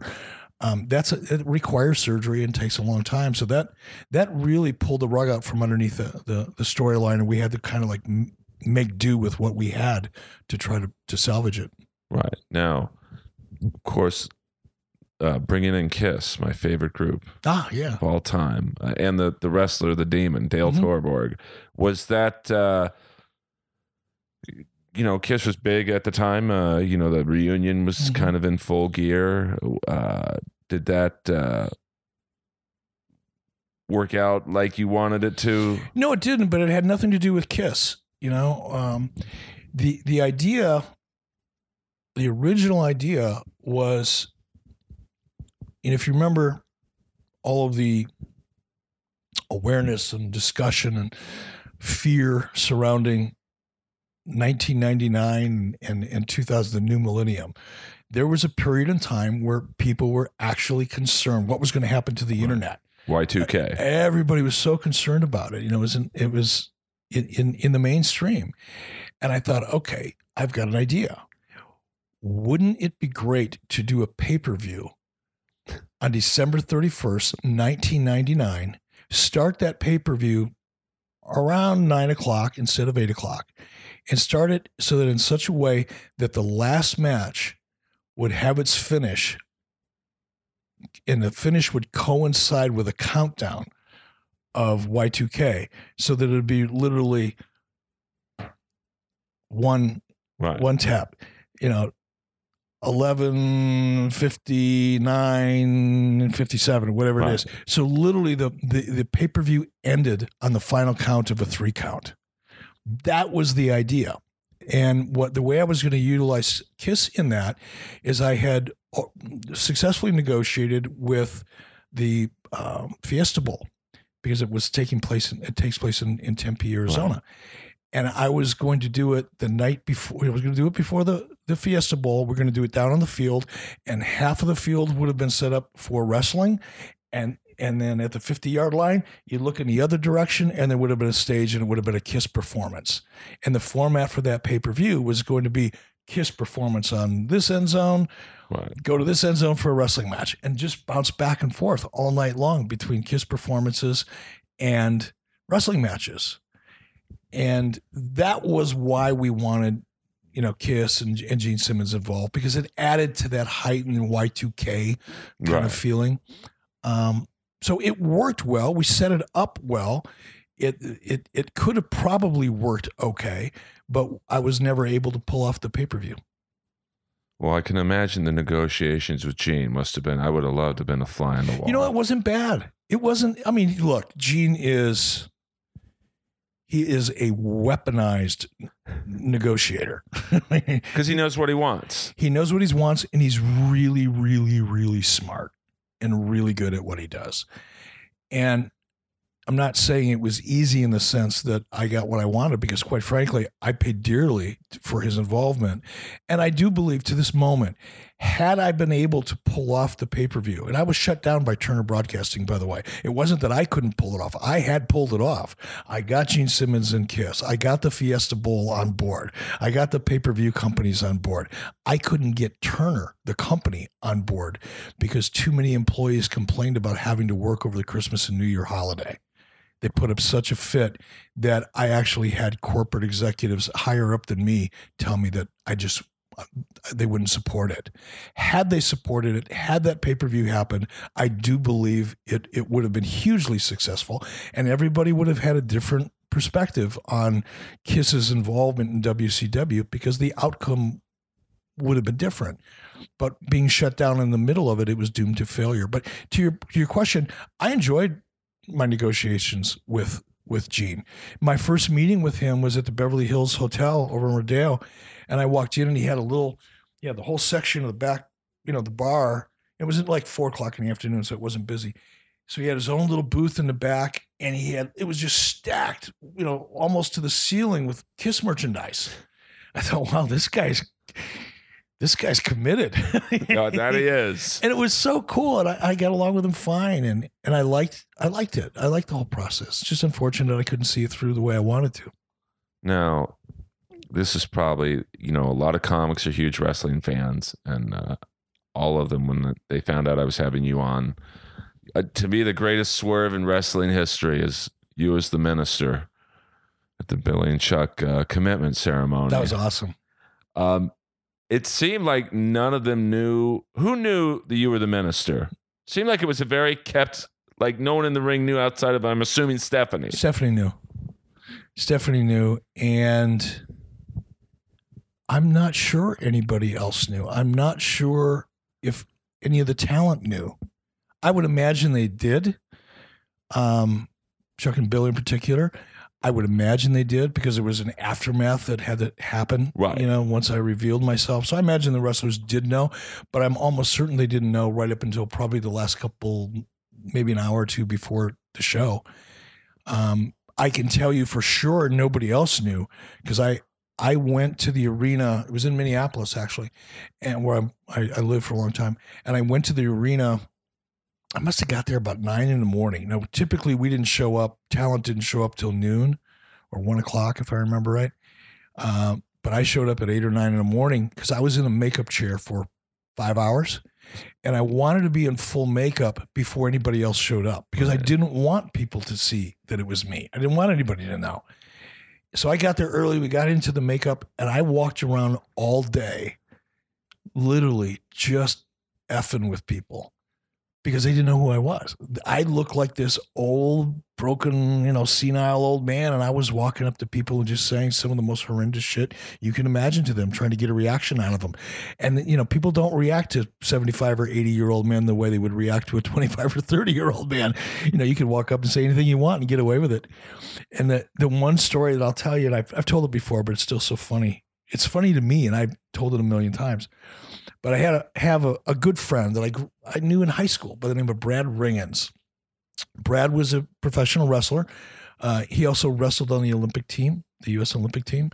Um, that's a, it requires surgery and takes a long time. So that that really pulled the rug out from underneath the the, the storyline, and we had to kind of like m- make do with what we had to try to to salvage it. right now, of course, uh, bringing in Kiss, my favorite group Ah, yeah. of all time, uh, and the the wrestler, the Demon, Dale Mhm. Torborg, was that. Uh, you know, Kiss was big at the time. Uh, you know, the reunion was Mhm. kind of in full gear. Uh, did that uh, work out like you wanted it to? No, it didn't, but it had nothing to do with Kiss. You know, um, the the idea, the original idea was, and if you remember, all of the awareness and discussion and fear surrounding 1999 and, and 2000, the new millennium, there was a period in time where people were actually concerned what was going to happen to the Right. internet Y2K. everybody was so concerned about it. You know, it was in, it was in, in in the mainstream, and I thought, okay, I've got an idea. Wouldn't it be great to do a pay per view on December thirty first, nineteen ninety nine? Start that pay per view around nine o'clock instead of eight o'clock, and start it so that in such a way that the last match would have its finish and the finish would coincide with a countdown of Y2K so that it would be literally one Right. one tap you know 11 59 57 whatever Right. it is so literally the the, the pay-per-view ended on the final count of a three count that was the idea and what the way I was going to utilize Kiss in that is I had uh, successfully negotiated with the um, Fiesta Bowl because it was taking place. In, it takes place in, in Tempe, Arizona, and I was going to do it the night before. I was going to do it before the the Fiesta Bowl. We're going to do it down on the field, and half of the field would have been set up for wrestling, and and then at the 50 yard line, you look in the other direction, and there would have been a stage, and it would have been a Kiss performance. And the format for that pay per view was going to be Kiss performance on this end zone, Right. go to this end zone for a wrestling match, and just bounce back and forth all night long between Kiss performances and wrestling matches. And that was why we wanted, you know, Kiss and, and Gene Simmons involved because it added to that heightened Y2K kind Right. of feeling. Um, so it worked well. We set it up well. It it it could have probably worked okay, but I was never able to pull off the pay per view. Well, I can imagine the negotiations with Gene must have been. I would have loved to have been a fly on the wall. You know, it wasn't bad. It wasn't. I mean, look, Gene is he is a weaponized negotiator. (laughs) because he knows what he wants. he knows what he wants, and he's really, really, really smart and really good at what he does. And I'm not saying it was easy in the sense that I got what I wanted, because quite frankly, I paid dearly for his involvement. And I do believe to this moment, had I been able to pull off the pay per view, and I was shut down by Turner Broadcasting, by the way, it wasn't that I couldn't pull it off. I had pulled it off. I got Gene Simmons and Kiss. I got the Fiesta Bowl on board. I got the pay per view companies on board. I couldn't get Turner, the company, on board because too many employees complained about having to work over the Christmas and New Year holiday. They put up such a fit that I actually had corporate executives higher up than me tell me that I just they wouldn't support it. Had they supported it, had that pay per view happened, I do believe it it would have been hugely successful, and everybody would have had a different perspective on Kiss's involvement in WCW because the outcome would have been different. But being shut down in the middle of it, it was doomed to failure. But to your to your question, I enjoyed my negotiations with with Gene. My first meeting with him was at the Beverly Hills Hotel over in Rodeo, and I walked in and he had a little, yeah, the whole section of the back, you know, the bar. It was at like four o'clock in the afternoon, so it wasn't busy. So he had his own little booth in the back, and he had it was just stacked, you know, almost to the ceiling with Kiss merchandise. I thought, wow, this guy's this guy's committed. (laughs) No, that he is. (laughs) and it was so cool, and I, I got along with him fine, and and I liked I liked it. I liked the whole process. It's just unfortunate I couldn't see it through the way I wanted to. Now, this is probably you know a lot of comics are huge wrestling fans, and uh, all of them when they found out I was having you on. Uh, to me, the greatest swerve in wrestling history is you as the minister at the Billy and Chuck uh, commitment ceremony. That was awesome. Um, it seemed like none of them knew who knew that you were the minister. Seemed like it was a very kept, like no one in the ring knew outside of I'm assuming Stephanie. Stephanie knew. Stephanie knew, and I'm not sure anybody else knew. I'm not sure if any of the talent knew. I would imagine they did. Um, Chuck and Billy in particular. I would imagine they did because there was an aftermath that had to happen. Right. You know, once I revealed myself. So I imagine the wrestlers did know, but I'm almost certain they didn't know right up until probably the last couple, maybe an hour or two before the show. Um, I can tell you for sure nobody else knew because I I went to the arena. It was in Minneapolis actually, and where I'm, I I lived for a long time. And I went to the arena. I must have got there about nine in the morning. Now, typically we didn't show up. Talent didn't show up till noon or one o'clock, if I remember right. Um, but I showed up at eight or nine in the morning because I was in a makeup chair for five hours, and I wanted to be in full makeup before anybody else showed up because I didn't want people to see that it was me. I didn't want anybody to know. So I got there early. We got into the makeup, and I walked around all day, literally just effing with people because they didn't know who I was. I looked like this old, broken, you know, senile old man, and I was walking up to people and just saying some of the most horrendous shit you can imagine to them, trying to get a reaction out of them. And you know, people don't react to seventy-five or eighty-year-old men the way they would react to a twenty-five or thirty-year-old man. You know, you can walk up and say anything you want and get away with it. And the the one story that I'll tell you, and I've, I've told it before, but it's still so funny. It's funny to me, and I've told it a million times. But I had a, have a, a good friend that I I knew in high school by the name of Brad Rheingans. Brad was a professional wrestler. Uh, he also wrestled on the Olympic team, the U.S. Olympic team.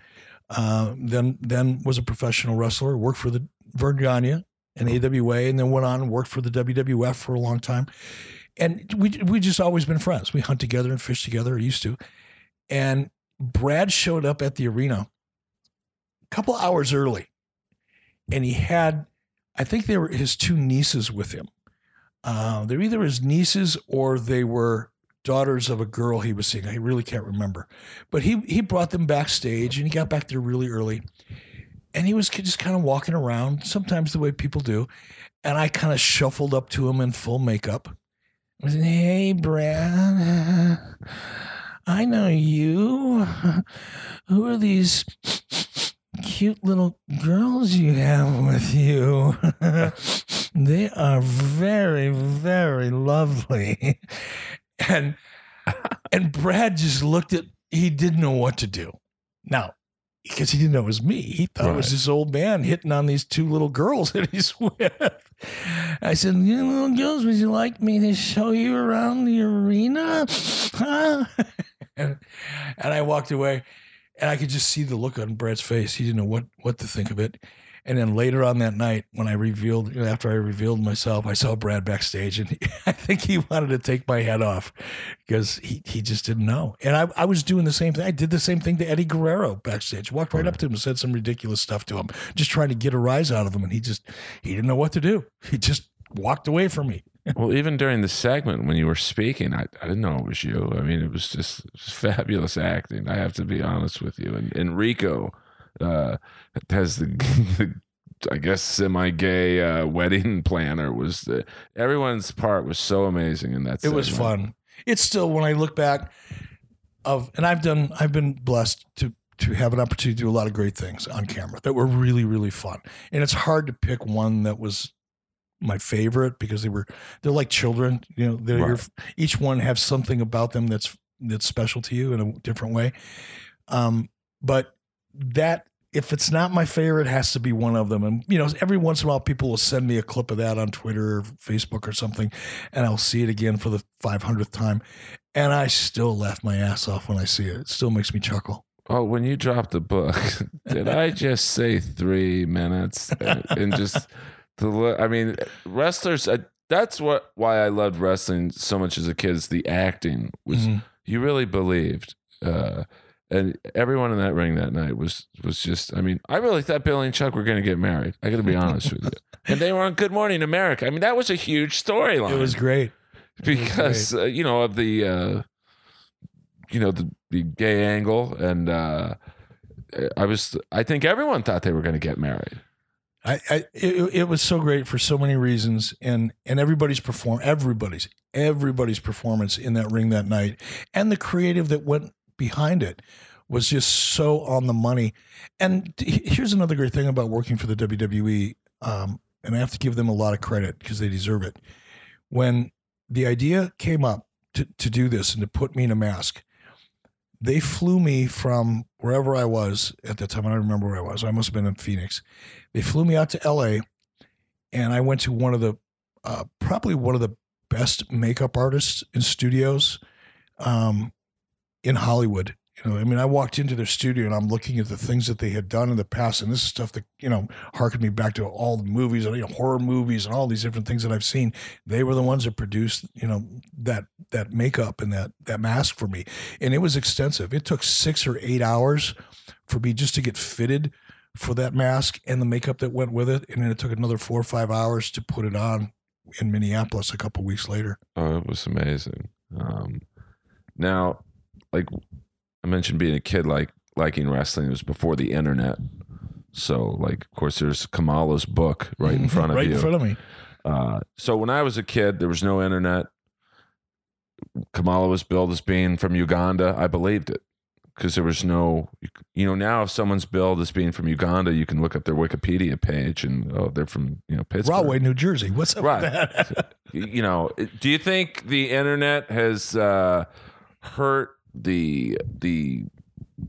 Uh, then then was a professional wrestler. Worked for the Gagne and AWA, and then went on and worked for the WWF for a long time. And we we just always been friends. We hunt together and fish together. Or used to. And Brad showed up at the arena a couple hours early, and he had, I think they were his two nieces with him. Uh, they're either his nieces or they were daughters of a girl he was seeing. I really can't remember, but he he brought them backstage, and he got back there really early, and he was just kind of walking around, sometimes the way people do, and I kind of shuffled up to him in full makeup. I said, "Hey, Brad, I know you. Who are these cute little girls you have with you? (laughs) they are very, very lovely." (laughs) And and Brad just looked at. He didn't know what to do. Now, because he didn't know it was me. He thought it was Right. this old man hitting on these two little girls (laughs) that he's with. I said, You little girls, would you like me to show you around the arena? Huh? and, and I walked away and I could just see the look on Brad's face. He didn't know what, what to think of it. And then later on that night, when I revealed, you know, after I revealed myself, I saw Brad backstage, and he, (laughs) I think he wanted to take my head off because he, he just didn't know. And I, I was doing the same thing. I did the same thing to Eddie Guerrero backstage. Walked right up to him and said some ridiculous stuff to him, just trying to get a rise out of him. And he just he didn't know what to do. He just walked away from me. Well, even during the segment when you were speaking, I, I didn't know it was you. I mean, it was just, fabulous acting. I have to be honest with you. And Enrico uh, has the, (laughs) the I guess semi-gay uh, wedding planner was the, everyone's part was so amazing in that. It was fun. It's still when I look back of and I've done I've been blessed to to have an opportunity to do a lot of great things on camera that were really really fun. And it's hard to pick one that was my favorite because they were they're like children, you know, they're your, Right. each one have something about them that's that's special to you in a different way. Um but that if it's not my favorite, it has to be one of them. And you know, every once in a while, people will send me a clip of that on Twitter or Facebook or something, and I'll see it again for the 500th time, and I still laugh my ass off when I see it. It still makes me chuckle. Oh, when you dropped the book, (laughs) did I just say three minutes (laughs) and, and just I mean, wrestlers. Uh, that's what why I loved wrestling so much as a kid. Is the acting was Mhm. you really believed, uh, and everyone in that ring that night was was just. I mean, I really thought Billy and Chuck were going to get married. I got to be honest with you, (laughs) and they were on Good Morning America. I mean, that was a huge storyline It was great. because uh, you know of the uh, you know the, the gay angle and uh, I was I think everyone thought they were going to get married. I, I it, it was so great for so many reasons, and and everybody's perform everybody's everybody's performance in that ring that night, and the creative that went behind it was just so on the money. And here's another great thing about working for the WWE, um, and I have to give them a lot of credit because they deserve it. When the idea came up to to do this and to put me in a mask, they flew me from wherever I was at the time. I don't remember where I was. I must have been in Phoenix. They flew me out to LA, and I went to one of the uh, probably one of the best makeup artists in studios um, in Hollywood. You know, I mean, I walked into their studio and I'm looking at the things that they had done in the past, and this is stuff that you know harkened me back to all the movies, you know, horror movies, and all these different things that I've seen. They were the ones that produced, you know, that that makeup and that that mask for me, and it was extensive. It took six or eight hours for me just to get fitted for that mask and the makeup that went with it, and then it took another four or five hours to put it on in Minneapolis a couple weeks later. Oh, it was amazing. Um, now, like I mentioned, being a kid, like liking wrestling it was before the internet. So, like, of course, there's Kamala's book right in (laughs) front of right you. in front of me. Uh, so when I was a kid, there was no internet. Kamala was billed as being from Uganda. I believed it because there was no, you know, now if someone's billed as being from Uganda, you can look up their Wikipedia page and oh, they're from you know Pittsburgh. Rahway, New Jersey. What's up Right. with that? (laughs) You know, do you think the internet has uh, hurt the the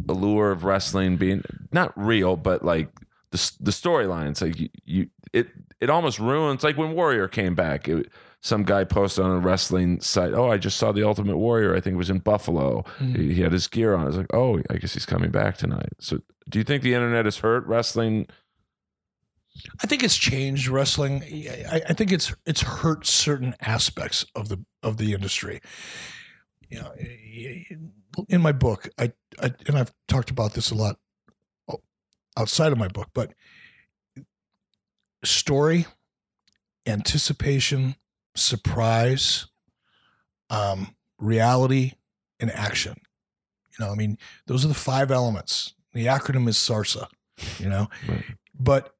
allure of wrestling being not real, but like the the storylines? Like you, you, it it almost ruins. Like when Warrior came back, it, some guy posted on a wrestling site, "Oh, I just saw the Ultimate Warrior. I think it was in Buffalo. Hmm. He, he had his gear on." I was like, "Oh, I guess he's coming back tonight." So, do you think the internet has hurt wrestling? I think it's changed wrestling. I, I think it's it's hurt certain aspects of the of the industry. You know, in my book, I, I and I've talked about this a lot outside of my book, but story, anticipation, surprise, um, reality, and action. You know, I mean, those are the five elements. The acronym is SARSA. You know, (laughs) Right. but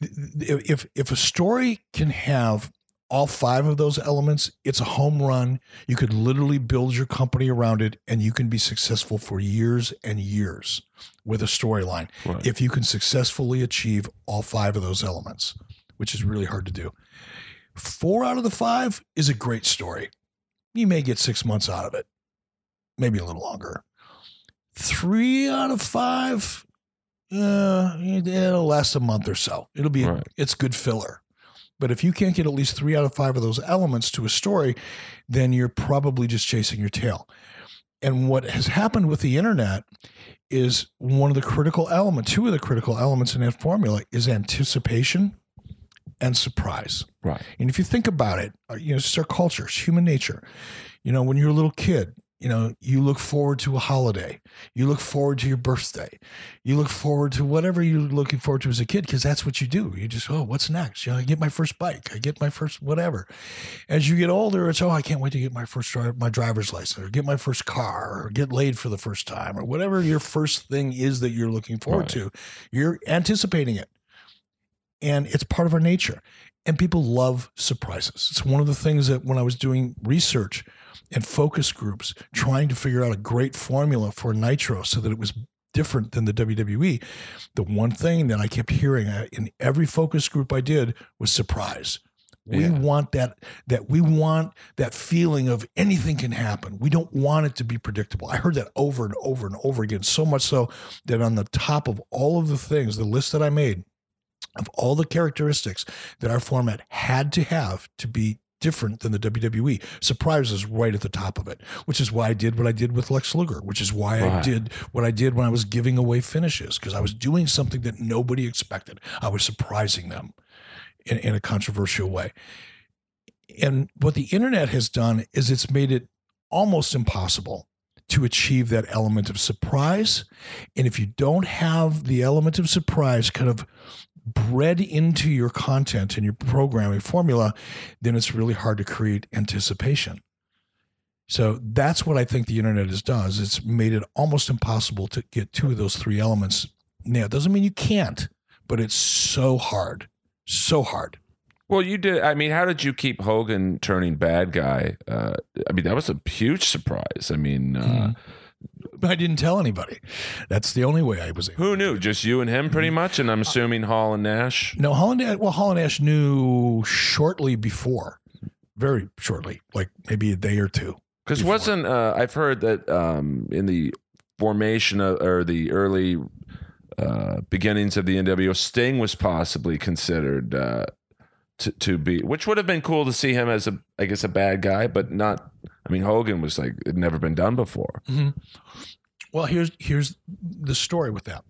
if if a story can have all five of those elements, it's a home run. You could literally build your company around it, and you can be successful for years and years with a storyline Right. if you can successfully achieve all five of those elements, which is really hard to do. Four out of the five is a great story. You may get six months out of it, maybe a little longer. Three out of five, uh, it'll last a month or so. It'll be Right. it's good filler. But if you can't get at least three out of five of those elements to a story, then you're probably just chasing your tail. And what has happened with the internet is one of the critical elements, two of the critical elements in that formula is anticipation and surprise. Right. And if you think about it, uh, you know, it's our culture, it's human nature. You know, when you're a little kid, you know, you look forward to a holiday. You look forward to your birthday. You look forward to whatever you're looking forward to as a kid because that's what you do. You just, oh, what's next? You know, I get my first bike. I get my first whatever. As you get older, it's, oh, I can't wait to get my first my driver's license or get my first car or get laid for the first time or whatever your first thing is that you're looking forward Right. to. You're anticipating it. And it's part of our nature and people love surprises. It's one of the things that when I was doing research and focus groups, trying to figure out a great formula for Nitro so that it was different than the WWE, the one thing that I kept hearing uh, in every focus group I did was surprise. We Yeah. want that that we want that feeling of anything can happen. We don't want it to be predictable. I heard that over and over and over again, so much so that on the top of all of the things, the list that I made of all the characteristics that our format had to have to be different than the WWE. Surprise is right at the top of it, which is why I did what I did with Lex Luger, which is why I did what I did when I was giving away finishes, because I was doing something that nobody expected. I was surprising them in, in a controversial way. And what the internet has done is it's made it almost impossible to achieve that element of surprise. And if you don't have the element of surprise kind of bred into your content and your programming formula, then it's really hard to create anticipation. So that's what I think the internet has done. Is it's made it almost impossible to get two of those three elements. Now, it doesn't mean you can't, but it's so hard, so hard. Well, you did. I mean, how did you keep Hogan turning bad guy? Uh, I mean, that was a huge surprise. I mean, uh, (laughs) I didn't tell anybody. That's the only way I was able. who knew? Just you and him, pretty much. And I'm assuming Hall and Nash. No, Holland. Well, Hall and Nash knew shortly before, very shortly, like maybe a day or two. Because wasn't uh, I've heard that um, in the formation of, or the early uh, beginnings of the NWO, Sting was possibly considered uh, to to be, which would have been cool to see him as a, I guess, a bad guy, but not. I mean, Hogan was like it never been done before. Mm-hmm. Well, here's here's the story with that.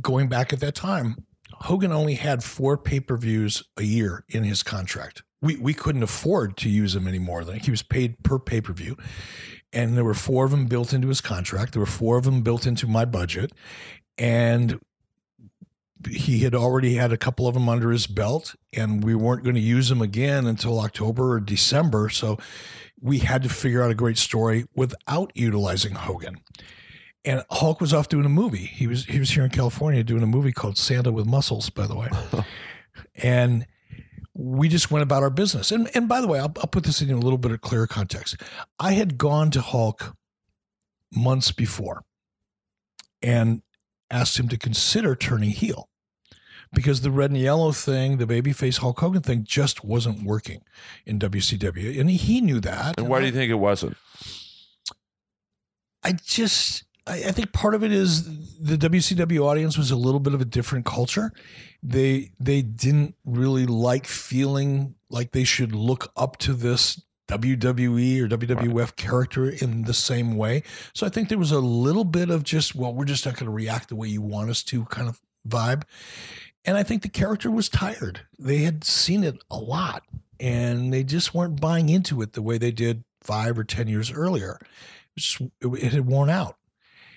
Going back at that time, Hogan only had four pay per views a year in his contract. We we couldn't afford to use him anymore. Like he was paid per pay per view, and there were four of them built into his contract. There were four of them built into my budget, and he had already had a couple of them under his belt, and we weren't going to use them again until October or December. So we had to figure out a great story without utilizing Hogan. And Hulk was off doing a movie. He was he was here in California doing a movie called Santa with Muscles, by the way. (laughs) and we just went about our business. And and by the way, I'll, I'll put this in a little bit of clearer context. I had gone to Hulk months before and asked him to consider turning heel because the red and yellow thing, the babyface Hulk Hogan thing, just wasn't working in WCW, and he knew that. And why do you think it wasn't? I just I, think part of it is the WCW audience was a little bit of a different culture. They they didn't really like feeling like they should look up to this WWE or WWF character in the same way. So I think there was a little bit of just, well, we're just not going to react the way you want us to kind of vibe. And I think the character was tired. They had seen it a lot and they just weren't buying into it the way they did five or 10 years earlier. It, just, it, had worn out.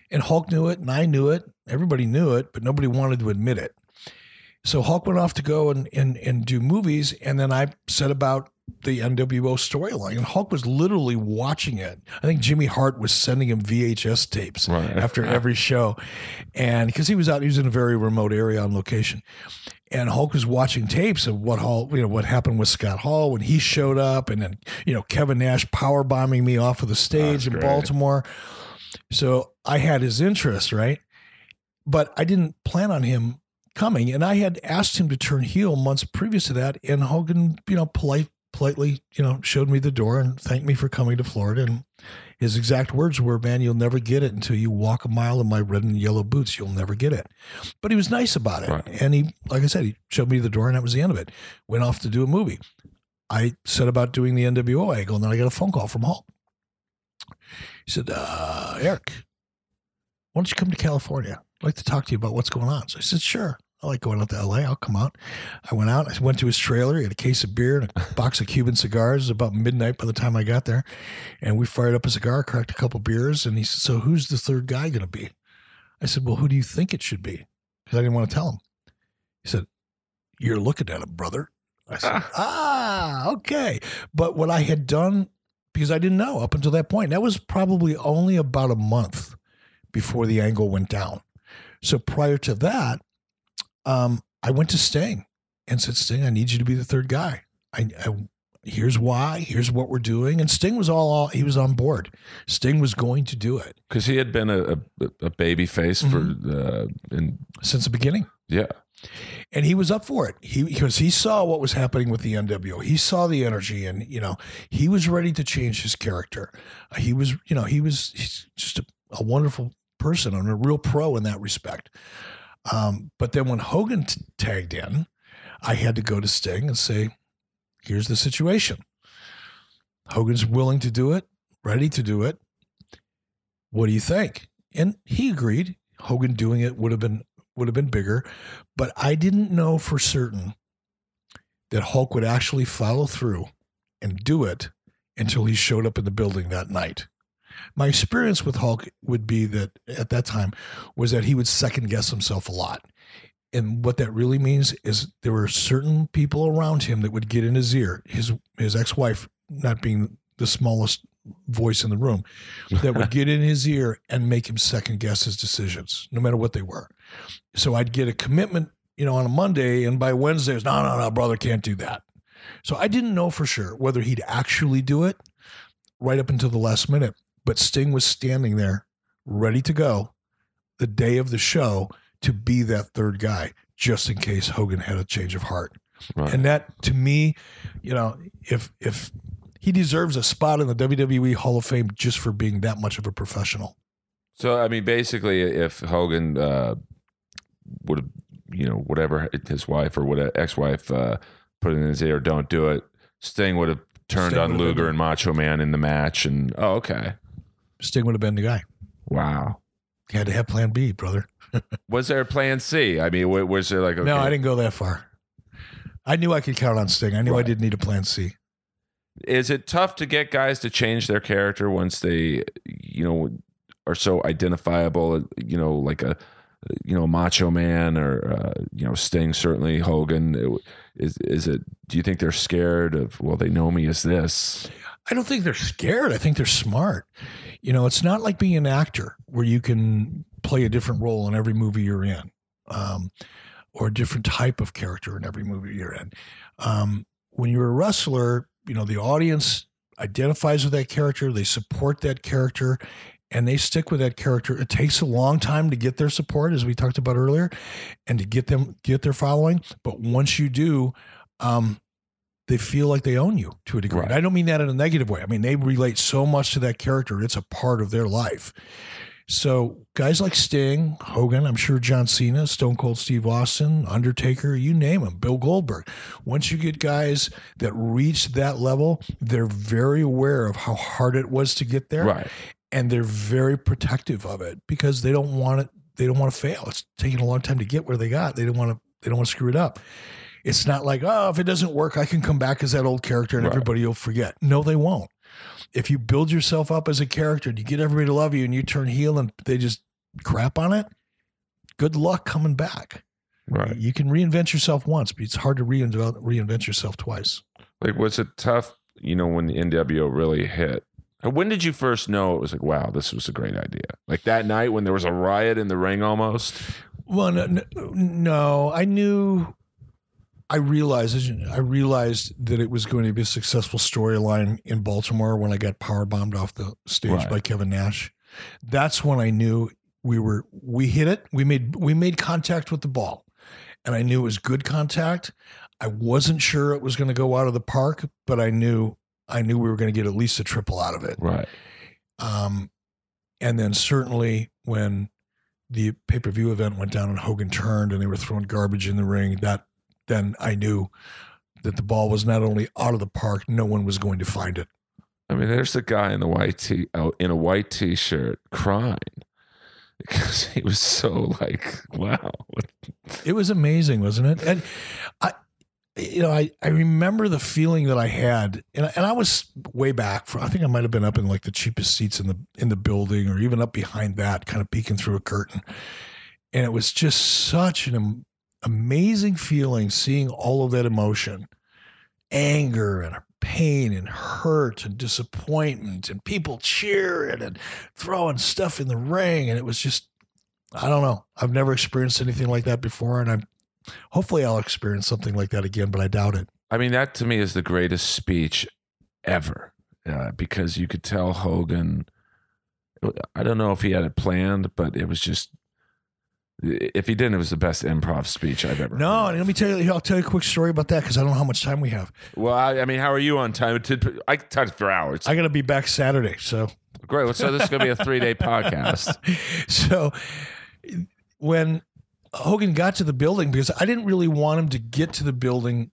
And Hulk knew it and I knew it. Everybody knew it, but nobody wanted to admit it. So Hulk went off to go and, and, and do movies. And then I set about the NWO storyline. And Hulk was literally watching it. I think Jimmy Hart was sending him VHS tapes Right. after every show. And because he was out, he was in a very remote area on location. And Hulk was watching tapes of what Hall, you know, what happened with Scott Hall when he showed up, and then you know Kevin Nash power bombing me off of the stage That's in great. Baltimore. So I had his interest, right? But I didn't plan on him coming, and I had asked him to turn heel months previous to that, and Hogan, you know, polite, politely, you know, showed me the door and thanked me for coming to Florida. And his exact words were, "Man, you'll never get it until you walk a mile in my red and yellow boots. You'll never get it." But he was nice about it, Right. and he, like I said, he showed me the door, and that was the end of it. Went off to do a movie. I set about doing the NWO angle, and then I got a phone call from Hulk. He said, uh, Eric, why don't you come to California? I'd like to talk to you about what's going on. So I said, sure. I like going out to LA. I'll come out. I went out. I went to his trailer. He had a case of beer and a (laughs) box of Cuban cigars. About midnight by the time I got there. And we fired up a cigar, cracked a couple beers. And he said, So who's the third guy going to be? I said, Well, who do you think it should be? Because I didn't want to tell him. He said, You're looking at him, brother. I said, Ah, okay. But what I had done, because I didn't know up until that point, that was probably only about a month before the angle went down. So prior to that, um, I went to Sting and said, Sting, I need you to be the third guy. I, I here's why, here's what we're doing. And Sting was all, all he was on board. Sting was going to do it Because he had been a, a, a baby face Mm-hmm. for uh, in since the beginning. yeah and he was up for it. He because he saw what was happening with the NWO. He saw the energy, and you know he was ready to change his character. Uh, he was, you know, he was he's just a, a wonderful person and a real pro in that respect. Um, but then when Hogan t- tagged in, I had to go to Sting and say, "Here's the situation. Hogan's willing to do it, ready to do it. What do you think?" And he agreed. Hogan doing it would have been would have been bigger, but I didn't know for certain that Hulk would actually follow through and do it until he showed up in the building that night. My experience with Hulk would be that at that time was that he would second guess himself a lot. And what that really means is there were certain people around him that would get in his ear, his his ex-wife not being the smallest voice in the room, that would (laughs) get in his ear and make him second guess his decisions, no matter what they were. So I'd get a commitment, you know, on a Monday, and by Wednesday, it's no, no, no, brother, can't do that. So I didn't know for sure whether he'd actually do it right up until the last minute. But Sting was standing there, ready to go, the day of the show to be that third guy, just in case Hogan had a change of heart. Right. And that, to me, you know, if if he deserves a spot in the WWE Hall of Fame just for being that much of a professional. So I mean, basically, if Hogan uh, would have, you know, whatever his wife or what ex-wife uh, put in his ear, don't do it. Sting would have turned Sting on Luger and Macho Man in the match, and oh, okay, Sting would have been the guy. wow. He had to have Plan B, brother. (laughs) Was there a Plan C? I mean, was there like okay, No, I didn't go that far. I knew I could count on Sting. I knew I didn't need a Plan C. is it tough to get guys to change their character once they you know are so identifiable you know like a you know macho man or uh, you know sting certainly hogan is is it do you think they're scared of well they know me as this I don't think they're scared. I think they're smart. You know, it's not like being an actor where you can play a different role in every movie you're in, um, or a different type of character in every movie you're in. Um, when you're a wrestler, you know, the audience identifies with that character, they support that character, and they stick with that character. It takes a long time to get their support, as we talked about earlier, and to get them get their following. But once you do, um, they feel like they own you to a degree. Right. And I don't mean that in a negative way. I mean they relate so much to that character; it's a part of their life. So guys like Sting, Hogan, I'm sure John Cena, Stone Cold Steve Austin, Undertaker, you name them, Bill Goldberg. Once you get guys that reach that level, they're very aware of how hard it was to get there, right and they're very protective of it because they don't want it. They don't want to fail. It's taking a long time to get where they got. They don't want to. They don't want to screw it up. It's not like oh, if it doesn't work, I can come back as that old character and Right. everybody will forget. No, they won't. If you build yourself up as a character and you get everybody to love you and you turn heel and they just crap on it, good luck coming back. right You can reinvent yourself once, but it's hard to reinvent reinvent yourself twice. like was it tough you know when the nwo really hit when did you first know it was like wow this was a great idea like that night when there was a riot in the ring almost Well, no, no, no, I knew. I realized I realized that it was going to be a successful storyline in Baltimore when I got power bombed off the stage Right. by Kevin Nash. That's when I knew we were we hit it. We made we made contact with the ball, and I knew it was good contact. I wasn't sure it was going to go out of the park, but I knew I knew we were going to get at least a triple out of it. right Um, and then certainly when the pay per view event went down and Hogan turned and they were throwing garbage in the ring, that then I knew that the ball was not only out of the park, no one was going to find it. I mean, there's a guy in the white t oh, in a white t-shirt crying (laughs) because he was so like, wow. It was amazing, wasn't it? And I, you know, I, I remember the feeling that I had, and, and I was way back. From, I think I might have been up in like the cheapest seats in the in the building, or even up behind that, kind of peeking through a curtain. And it was just such an amazing feeling seeing all of that emotion, anger and pain and hurt and disappointment, and people cheering and throwing stuff in the ring, and it was just I don't know. I've never experienced anything like that before, and I'm hopefully I'll experience something like that again, but I doubt it. I mean, that to me is the greatest speech ever uh, because you could tell Hogan. I don't know if he had it planned, but it was just If he didn't, it was the best improv speech I've ever. No, heard. and let me tell you. I'll tell you a quick story about that because I don't know how much time we have. Well, I, I mean, how are you on time? I can talk for hours. I got to be back Saturday, so Great. So this is gonna be a three day (laughs) podcast. so when Hogan got to the building, because I didn't really want him to get to the building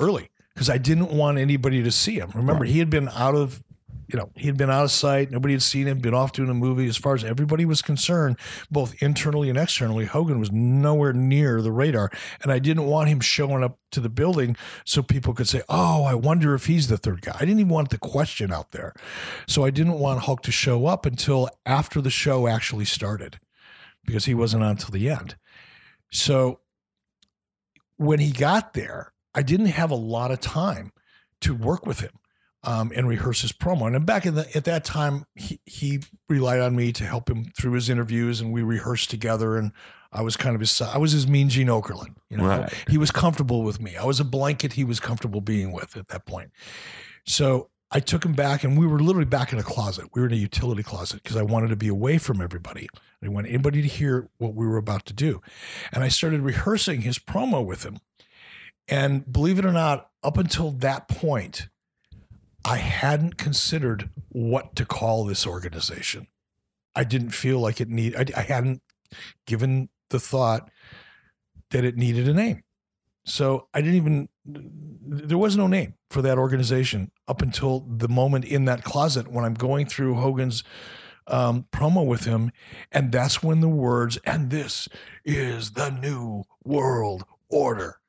early because I didn't want anybody to see him. Remember, Right. he had been out of, you know, he had been out of sight. Nobody had seen him, been off doing a movie. As far as everybody was concerned, both internally and externally, Hogan was nowhere near the radar. And I didn't want him showing up to the building so people could say, oh, I wonder if he's the third guy. I didn't even want the question out there. So I didn't want Hulk to show up until after the show actually started because he wasn't on till the end. So when he got there, I didn't have a lot of time to work with him um, and rehearse his promo. And back in the, at that time, he, he relied on me to help him through his interviews, and we rehearsed together. And I was kind of his I was his mean Gene Okerlund. You know, Right. he was comfortable with me. I was a blanket he was comfortable being with at that point. So I took him back, and we were literally back in a closet. We were in a utility closet because I wanted to be away from everybody. I didn't want anybody to hear what we were about to do. And I started rehearsing his promo with him. And believe it or not, up until that point, I hadn't considered what to call this organization. I didn't feel like it need. I, I hadn't given the thought that it needed a name. So I didn't even. There was no name for that organization up until the moment in that closet when I'm going through Hogan's um, promo with him, and that's when the words "and this is the new world order."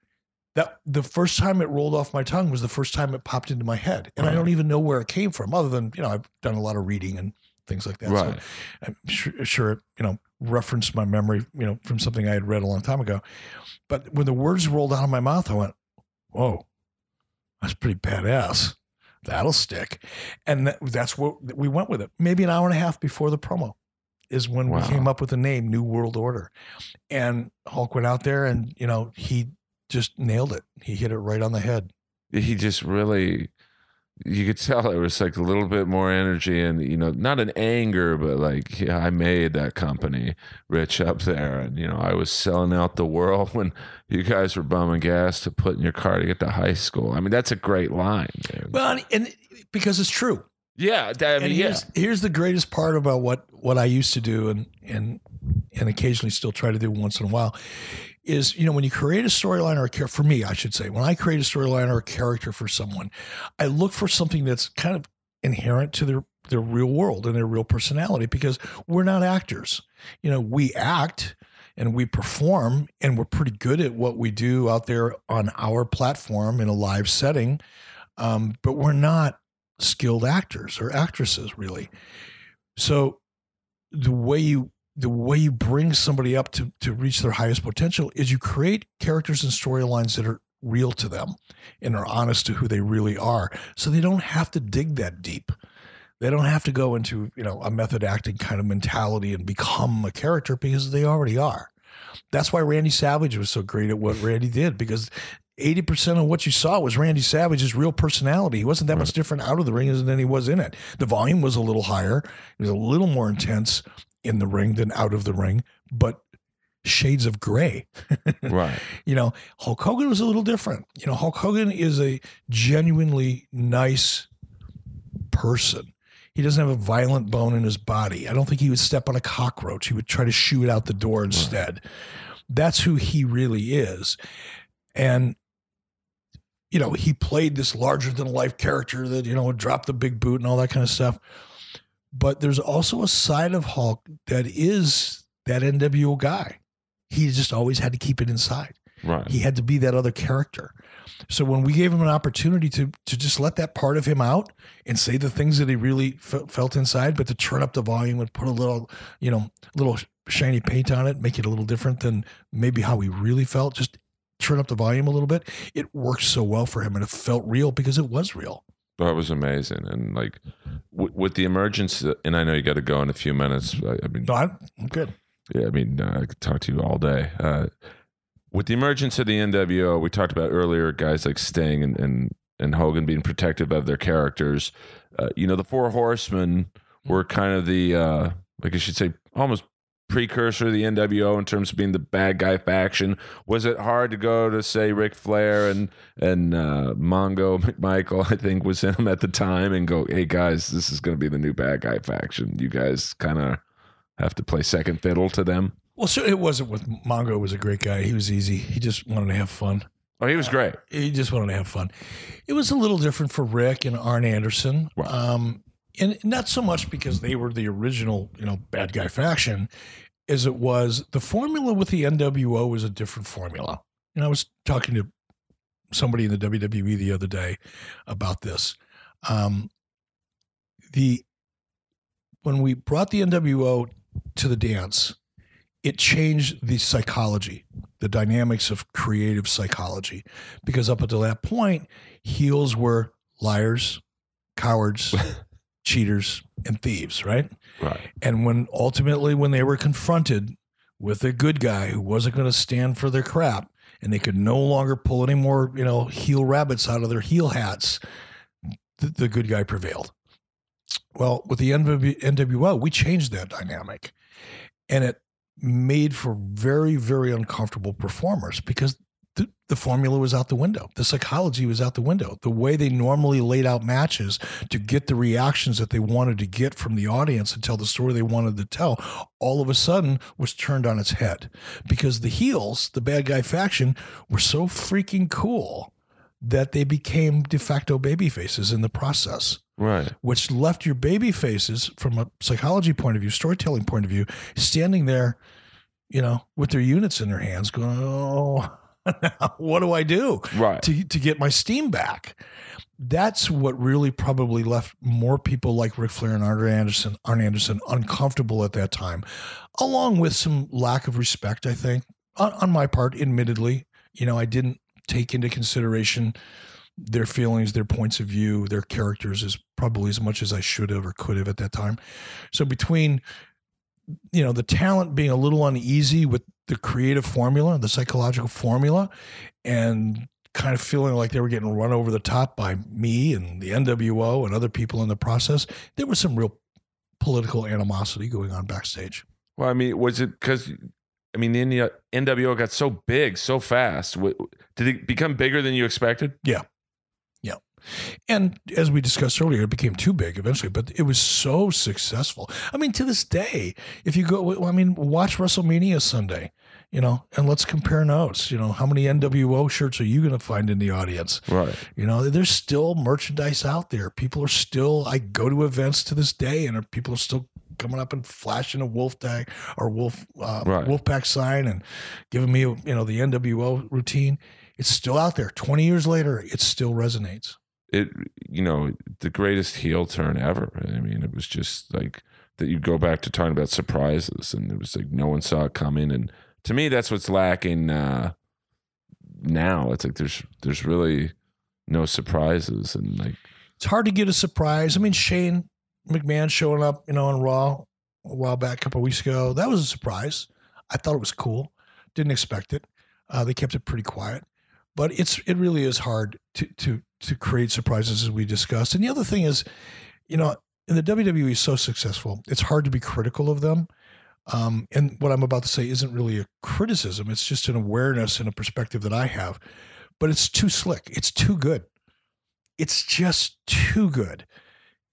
That the first time it rolled off my tongue was the first time it popped into my head, and I don't even know where it came from, other than you know I've done a lot of reading and things like that. So I'm sure, sure it, you know, referenced my memory, you know, from something I had read a long time ago. But when the words rolled out of my mouth, I went, "Whoa, that's pretty badass. That'll stick." And that, that's what we went with it. Maybe an hour and a half before the promo is when Wow. we came up with the name New World Order. And Hulk went out there, and you know, he just nailed it. He hit it right on the head. he just really you could tell it was like a little bit more energy and you know not an anger but like yeah, i made that company rich up there and you know i was selling out the world (laughs) when you guys were bumming gas to put in your car to get to high school i mean that's a great line man. Well, and, and because it's true. yeah that- i mean and yeah here's, here's the greatest part about what what I used to do and and and occasionally still try to do once in a while is you know when you create a storyline or a character for me I should say when I create a storyline or a character for someone I look for something that's kind of inherent to their their real world and their real personality because we're not actors. You know we act and we perform and we're pretty good at what we do out there on our platform in a live setting um, but we're not skilled actors or actresses really. So the way you the way you bring somebody up to to reach their highest potential is you create characters and storylines that are real to them and are honest to who they really are so they don't have to dig that deep they don't have to go into you know a method acting kind of mentality and become a character because they already are that's why randy savage was so great at what randy did because 80% of what you saw was Randy Savage's real personality. He wasn't that much different out of the ring than he was in it. The volume was a little higher. it was a little more intense in the ring than out of the ring, but shades of gray. (laughs) right You know, Hulk Hogan was a little different. You know, Hulk Hogan is a genuinely nice person. He doesn't have a violent bone in his body. I don't think he would step on a cockroach. He would try to shoot it out the door instead. That's who he really is. And you know, he played this larger than life character that, you know, would drop the big boot and all that kind of stuff. But there's also a side of Hulk that is that NWO guy. He just always had to keep it inside. right He had to be that other character. So when we gave him an opportunity to to just let that part of him out and say the things that he really fe- felt inside, but to turn up the volume and put a little, you know, little shiny paint on it, make it a little different than maybe how he really felt, just turn up the volume a little bit. It worked so well for him and it felt real because it was real. That was amazing and like w- with the emergence and i know you got to go in a few minutes I, I mean No, I'm I'm good. Yeah, I mean, uh, I could talk to you all day. Uh, with the emergence of the NWO, we talked about earlier, guys like Sting and and, and Hogan being protective of their characters. Uh, you know, the Four Horsemen were kind of the, uh, like I should say, almost precursor to the NWO in terms of being the bad guy faction? Was it hard to go to say Ric Flair and and uh, Mongo (laughs) McMichael, I think, was in them at the time, and go, "Hey guys, this is going to be the new bad guy faction. You guys kind of have to play second fiddle to them." Well, so it wasn't with Mongo was a great guy. He was easy. He just wanted to have fun. Oh, he was great. He just wanted to have fun. It was a little different for Ric and Arn Anderson. Right. Um, and not so much because they were the original, you know, bad guy faction, as it was the formula with the NWO was a different formula. And I was talking to somebody in the WWE the other day about this. Um, the when we brought the NWO to the dance, it changed the psychology, the dynamics of creative psychology, because up until that point, heels were liars, cowards, (laughs) cheaters, and thieves, right? Right. And when ultimately, when they were confronted with a good guy who wasn't going to stand for their crap, and they could no longer pull any more, you know, heel rabbits out of their heel hats, the, the good guy prevailed. Well, with the NW, NWO, we changed that dynamic, and it made for very, very uncomfortable performers because the, the formula was out the window. The psychology was out the window. The way they normally laid out matches to get the reactions that they wanted to get from the audience and tell the story they wanted to tell, all of a sudden was turned on its head because the heels, the bad guy faction, were so freaking cool that they became de facto baby faces in the process Right. which left your baby faces from a psychology point of view, storytelling point of view, standing there, you know, with their units in their hands, going, "Oh, (laughs) what do I do Right. to to get my steam back?" That's what really probably left more people like Ric Flair and Arn Anderson, Arn Anderson uncomfortable at that time, along with some lack of respect. I think on, on my part, admittedly, you know, I didn't take into consideration their feelings, their points of view, their characters as probably as much as I should have or could have at that time. So between you know the talent being a little uneasy with the creative formula, the psychological formula, and kind of feeling like they were getting run over the top by me and the NWO and other people in the process, there was some real political animosity going on backstage. Well, I mean, was it because? I mean, the NWO got so big so fast. Did it become bigger than you expected? And as we discussed earlier, it became too big eventually, but it was so successful. I mean, to this day, if you go, I mean, watch WrestleMania Sunday, you know, and let's compare notes. You know, how many NWO shirts are you going to find in the audience? Right. You know, there's still merchandise out there. People are still, I go to events to this day and people are still coming up and flashing a wolf tag or wolf, uh, Right. wolf pack sign and giving me, you know, the NWO routine. It's still out there. 20 years later, it still resonates. It, you know, the greatest heel turn ever. I mean, it was just like that. You go back to talking about surprises, and it was like no one saw it coming. And to me, that's what's lacking uh, now. It's like there's there's really no surprises, and like it's hard to get a surprise. I mean, Shane McMahon showing up, you know, on Raw a while back, a couple weeks ago, that was a surprise. I thought it was cool. Didn't expect it. Uh, they kept it pretty quiet, but it's it really is hard to to to create surprises as we discussed. And the other thing is, you know, in the WWE is so successful, it's hard to be critical of them. Um, and what I'm about to say isn't really a criticism; it's just an awareness and a perspective that I have. But it's too slick. It's too good. It's just too good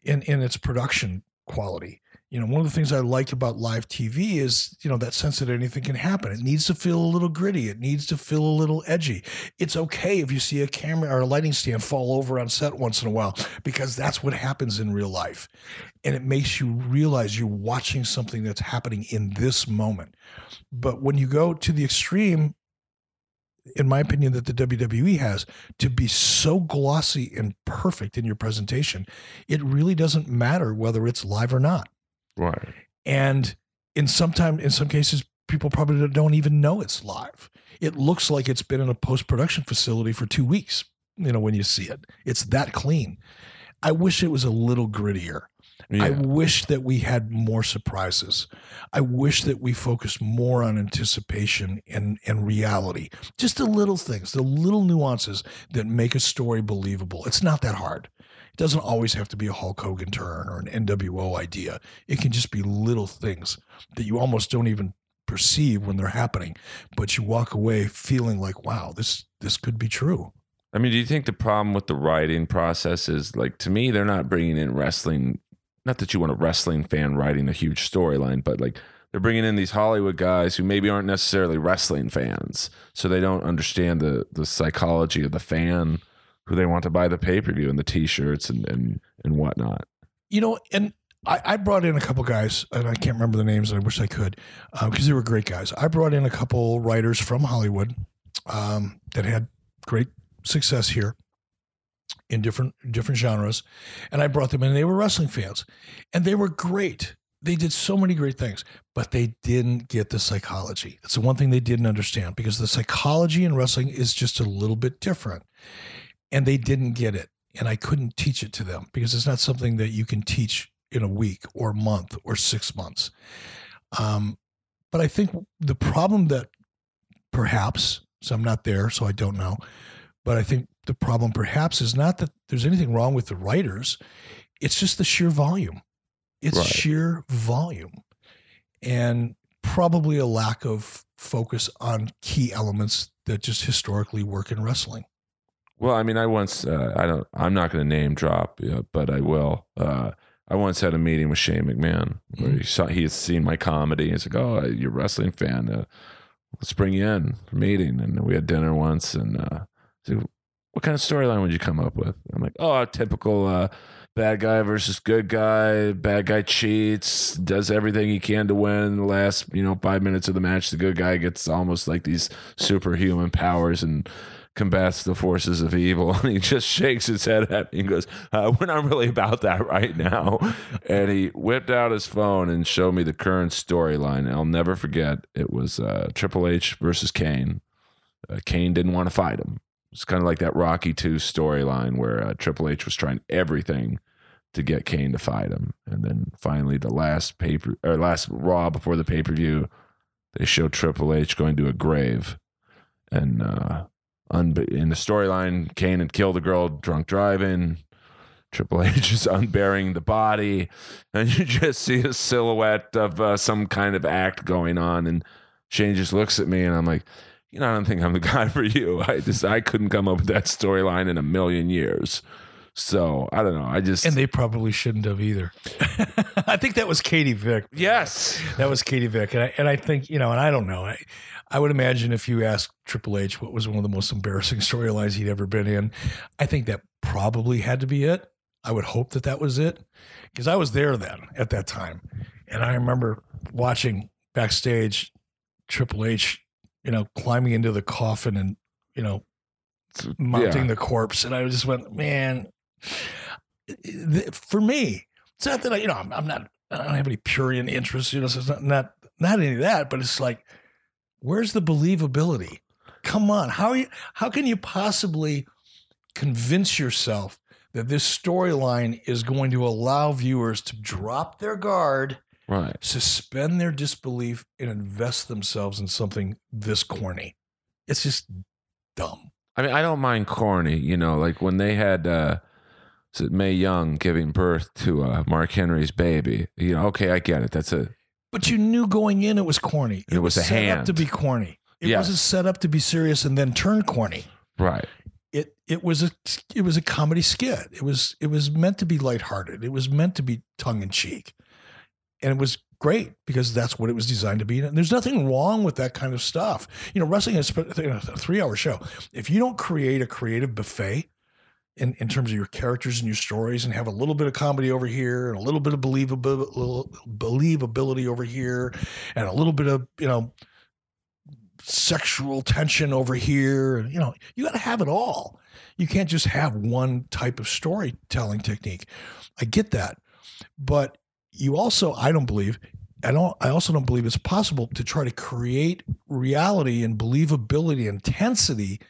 in in its production quality. You know, one of the things I like about live TV is, you know, that sense that anything can happen. It needs to feel a little gritty. It needs to feel a little edgy. It's okay if you see a camera or a lighting stand fall over on set once in a while because that's what happens in real life. And it makes you realize you're watching something that's happening in this moment. But when you go to the extreme, in my opinion, that the WWE has to be so glossy and perfect in your presentation, it really doesn't matter whether it's live or not. Right. And in sometime in some cases, people probably don't even know it's live. It looks like it's been in a post production facility for two weeks. You know, when you see it, it's that clean. I wish it was a little grittier. Yeah. I wish that we had more surprises. I wish that we focused more on anticipation and, and reality. Just the little things, the little nuances that make a story believable. It's not that hard. It doesn't always have to be a Hulk Hogan turn or an NWO idea. It can just be little things that you almost don't even perceive when they're happening, but you walk away feeling like, wow, this this could be true. I mean, do you think the problem with the writing process is like to me, they're not bringing in wrestling? Not that you want a wrestling fan writing a huge storyline, but like they're bringing in these Hollywood guys who maybe aren't necessarily wrestling fans, so they don't understand the the psychology of the fan who they want to buy the pay per view and the t shirts and and and whatnot. You know, and I, I brought in a couple guys, and I can't remember the names, I wish I could, because they were great guys. I brought in a couple writers from Hollywood um, that had great success here in different different genres, and I brought them in. and They were wrestling fans, and they were great. They did so many great things, but they didn't get the psychology. That's the one thing they didn't understand because the psychology in wrestling is just a little bit different, and they didn't get it. And I couldn't teach it to them because it's not something that you can teach in a week or a month or six months. Um, but I think the problem that perhaps, so I'm not there, so I don't know, but I think the problem perhaps is not that there's anything wrong with the writers, it's just the sheer volume. It's Right. sheer volume and probably a lack of focus on key elements that just historically work in wrestling. Well, I mean, I once uh, I don't I'm not going to name drop, but I will. Uh, I once had a meeting with Shane McMahon where he saw he had seen my comedy. He's like, "Oh, you're a wrestling fan. Uh, let's bring you in for a meeting." And we had dinner once, and uh, he's like, what kind of storyline would you come up with? I'm like, "Oh, a typical uh, bad guy versus good guy. Bad guy cheats, does everything he can to win. The last, you know, five minutes of the match, the good guy gets almost like these superhuman powers and." Combats the forces of evil. (laughs) And he just shakes his head at me and goes uh, we're not really about that right now. (laughs) And he whipped out his phone and showed me the current storyline. I'll never forget it was uh, triple h versus kane. Uh, kane didn't want to fight him. It's kind of like that rocky 2 storyline where uh, triple h was trying everything to get kane to fight him. And then finally the last paper or last raw before the pay-per-view they show triple h going to a grave. And uh unbe- in the storyline, Kane had killed a girl drunk driving. Triple H is (laughs) unburying the body, and you just see a silhouette of uh, some kind of act going on. And Shane just looks at me, and I'm like, you know, I don't think I'm the (laughs) guy for you. I just I couldn't come up with that storyline in a million years. So I don't know. I just And they probably shouldn't have either. (laughs) I think that was Katie Vick. yes, That was Katie Vick. And I, and I think, you know, and I don't know. I, I would imagine if you asked Triple H what was one of the most embarrassing (laughs) storylines he'd ever been in, I think that probably had to be it. I would hope that that was it because I was there then at that time. And I remember watching backstage Triple H, you know, climbing into the coffin and, you know, mounting yeah. the corpse. And I just went, man, for me, it's not that I, you know, I'm, I'm not, I don't have any Purian interests, you know, so it's not, not, not any of that, but it's like, where's the believability? Come on. How you, how can you possibly convince yourself that this storyline is going to allow viewers to drop their guard, right. suspend their disbelief, and invest themselves in something this corny? It's just dumb. I mean, I don't mind corny, you know, like when they had uh Mae Young giving birth to uh, Mark Henry's baby. You know, okay, I get it. That's a But you knew going in it was corny. It was a set up to be corny. It Yes. wasn't set up to be serious and then turn corny. right. It it was a it was a comedy skit. It was it was meant to be lighthearted. It was meant to be tongue in cheek, and it was great because that's what it was designed to be. And there's nothing wrong with that kind of stuff. You know, wrestling is a three hour show. If you don't create a creative buffet. In, in terms of your characters and your stories, and have a little bit of comedy over here, and a little bit of believable, believability over here, and a little bit of you know sexual tension over here. And, you know, you got to have it all. You can't just have one type of storytelling technique. I get that. But you also, I don't believe, I don't, I also don't believe it's possible to try to create reality and believability, intensity,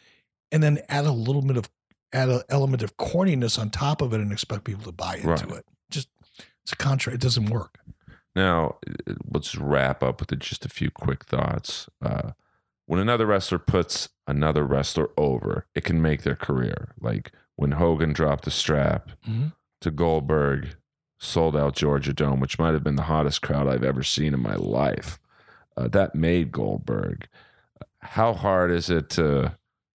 and then add a little bit of, add an element of corniness on top of it and expect people to buy into Right. it. Just It's a contract. It doesn't work. Now, uh, let's wrap up with just a few quick thoughts. Uh, when another wrestler puts another wrestler over, it can make their career. Like when Hogan dropped the strap Mhm. to Goldberg, sold out Georgia Dome, which might have been the hottest crowd I've ever seen in my life. Uh, that made Goldberg. How hard is it to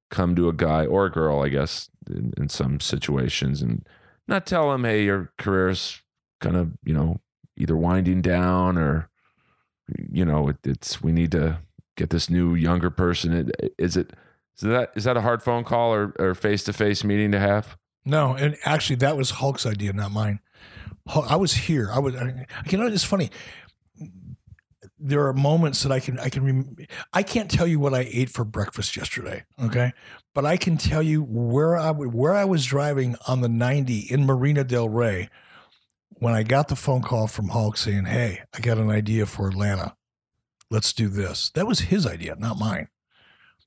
come to a guy or a girl, I guess, in, in some situations and not tell them, hey, your career's kind of, you know, either winding down or, you know, it, it's, we need to get this new younger person. Is it, is that, is that a hard phone call or, or face-to-face meeting to have? No, and actually, that was Hulk's idea, not mine. I was here. I was. I, you know, it's funny. There are moments that I can. I can. Rem- I can't tell you what I ate for breakfast yesterday. Okay, but I can tell you where I where I was driving on the ninety in Marina Del Rey when I got the phone call from Hulk saying, "Hey, I got an idea for Atlanta. Let's do this." That was his idea, not mine,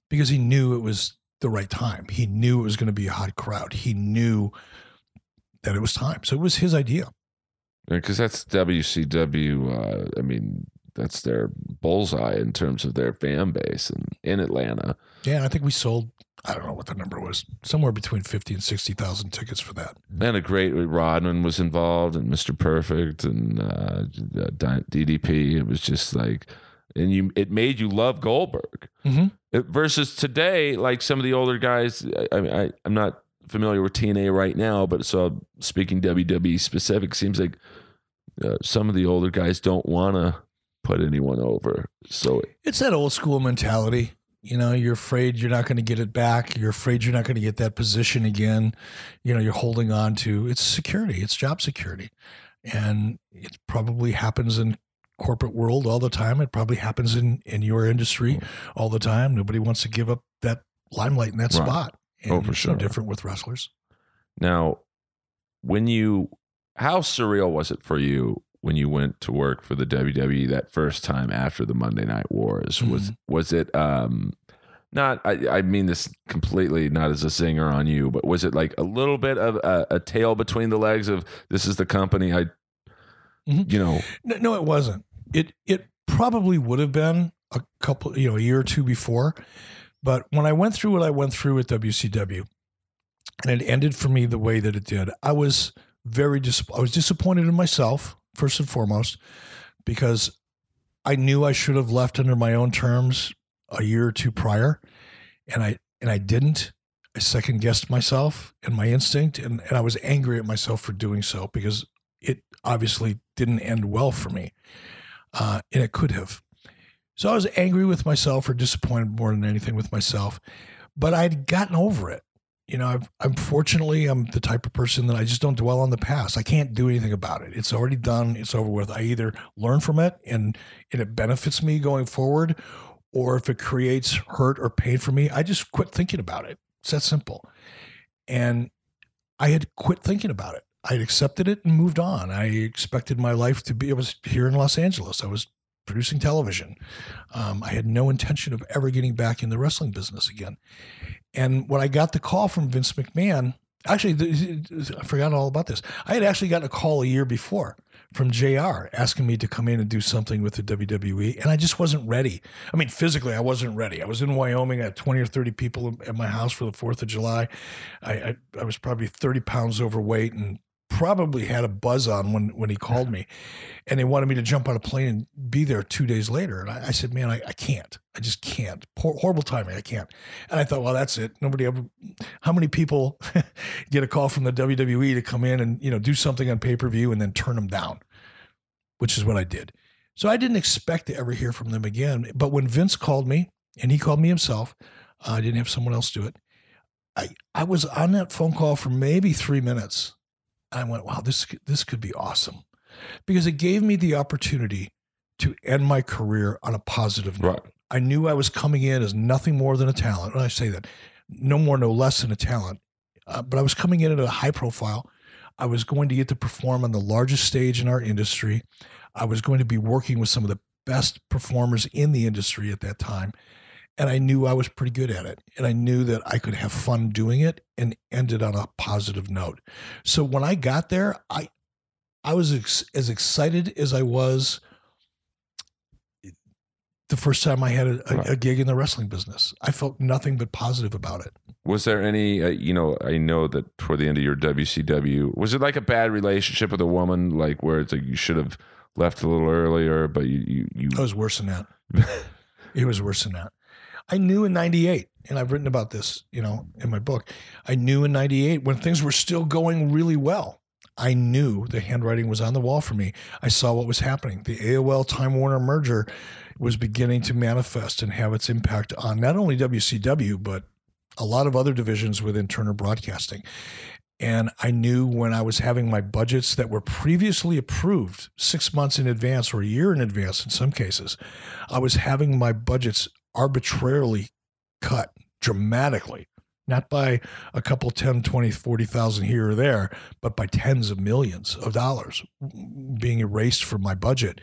because he knew it was the right time. He knew it was going to be a hot crowd. He knew that it was time. So it was his idea. Because that's WCW. Uh, I mean, that's their bullseye in terms of their fan base and in Atlanta. Yeah, I think we sold. I don't know what the number was. Somewhere between fifty and sixty thousand tickets for that. And a great Rodman was involved, and Mr. Perfect, and uh, DDP. It was just like, and you, it made you love Goldberg. Mhm. It- versus today, like some of the older guys. I, I mean, I, I'm not familiar with TNA right now, but so speaking WWE specific, seems like uh, some of the older guys don't want to put anyone over. So It's that old school mentality. You know, you're afraid you're not going to get it back. You're afraid you're not going to get that position again. You know, you're holding on to it's security. It's job security, and it probably happens in corporate world all the time. It probably happens in in your industry mm. all the time. Nobody wants to give up that limelight in that Right. spot. Oh, and Oh, for it's sure. No different with wrestlers. Now, when you, how surreal was it for you when you went to work for the WWE that first time after the Monday Night Wars? Was was it um, not? I, I mean this completely not as a singer on you, but was it like a little bit of a, a tail between the legs of this is the company I, Mhm. you know, No, no, it wasn't. It it probably would have been a couple, you know, a year or two before. But when I went through what I went through at WCW, and it ended for me the way that it did, I was very dis- I was disappointed in myself first and foremost because I knew I should have left under my own terms a year or two prior, and I and I didn't. I second guessed myself and my instinct, and, and I was angry at myself for doing so because it obviously didn't end well for me, uh, and it could have. So I was angry with myself or disappointed more than anything with myself, but I'd gotten over it. You know, I've, I'm fortunately I'm the type of person that I just don't dwell on the past. I can't do anything about it. It's already done. It's over with. I either learn from it and, and it benefits me going forward, or if it creates hurt or pain for me, I just quit thinking about it. It's that simple. And I had quit thinking about it. I had accepted it and moved on. I expected my life to be. I was here in Los Angeles. I was producing television. Um, I had no intention of ever getting back in the wrestling business again. And when I got the call from Vince McMahon, actually, I forgot all about this. I had actually gotten a call a year before from JR asking me to come in and do something with the WWE, and I just wasn't ready. I mean, physically, I wasn't ready. I was in Wyoming. I had 20 or 30 people at my house for the 4th of July. I, I, I was probably 30 pounds overweight and probably had a buzz on when, when he called me. And they wanted me to jump on a plane and be there two days later. And I, I said, man, I, I can't. I just can't. Hor- horrible timing. I can't. And I thought, well, that's it. Nobody ever. How many people (laughs) get a call from the WWE to come in and you know do something on pay per view and then turn them down, which is what I did. So I didn't expect to ever hear from them again. But when Vince called me, and he called me himself, uh, I didn't have someone else do it. I I was on that phone call for maybe three minutes. I went, wow, this this could be awesome, because it gave me the opportunity to end my career on a positive note. Right. I knew I was coming in as nothing more than a talent. When I say that, no more, no less than a talent. Uh, but I was coming in at a high profile. I was going to get to perform on the largest stage in our industry. I was going to be working with some of the best performers in the industry at that time. And I knew I was pretty good at it. And I knew that I could have fun doing it and end it on a positive note. So when I got there, I I was ex- as excited as I was the first time I had a, a, a gig in the wrestling business. I felt nothing but positive about it. Was there any, uh, you know, I know that toward the end of your WCW, was it like a bad relationship with a woman, like where it's like you should have left a little earlier, but you, you, you (laughs) It was worse than that. it was worse than that. I knew in 98, and I've written about this, you know, in my book. I knew in 98 when things were still going really well. I knew the handwriting was on the wall for me. I saw what was happening. The AOL Time Warner merger was beginning to manifest and have its impact on not only WCW, but a lot of other divisions within Turner Broadcasting. And I knew when I was having my budgets that were previously approved six months in advance or a year in advance in some cases, I was having my budgets arbitrarily cut dramatically, not by a couple 10, 20, 40,000 here or there, but by tens of millions of dollars being erased from my budget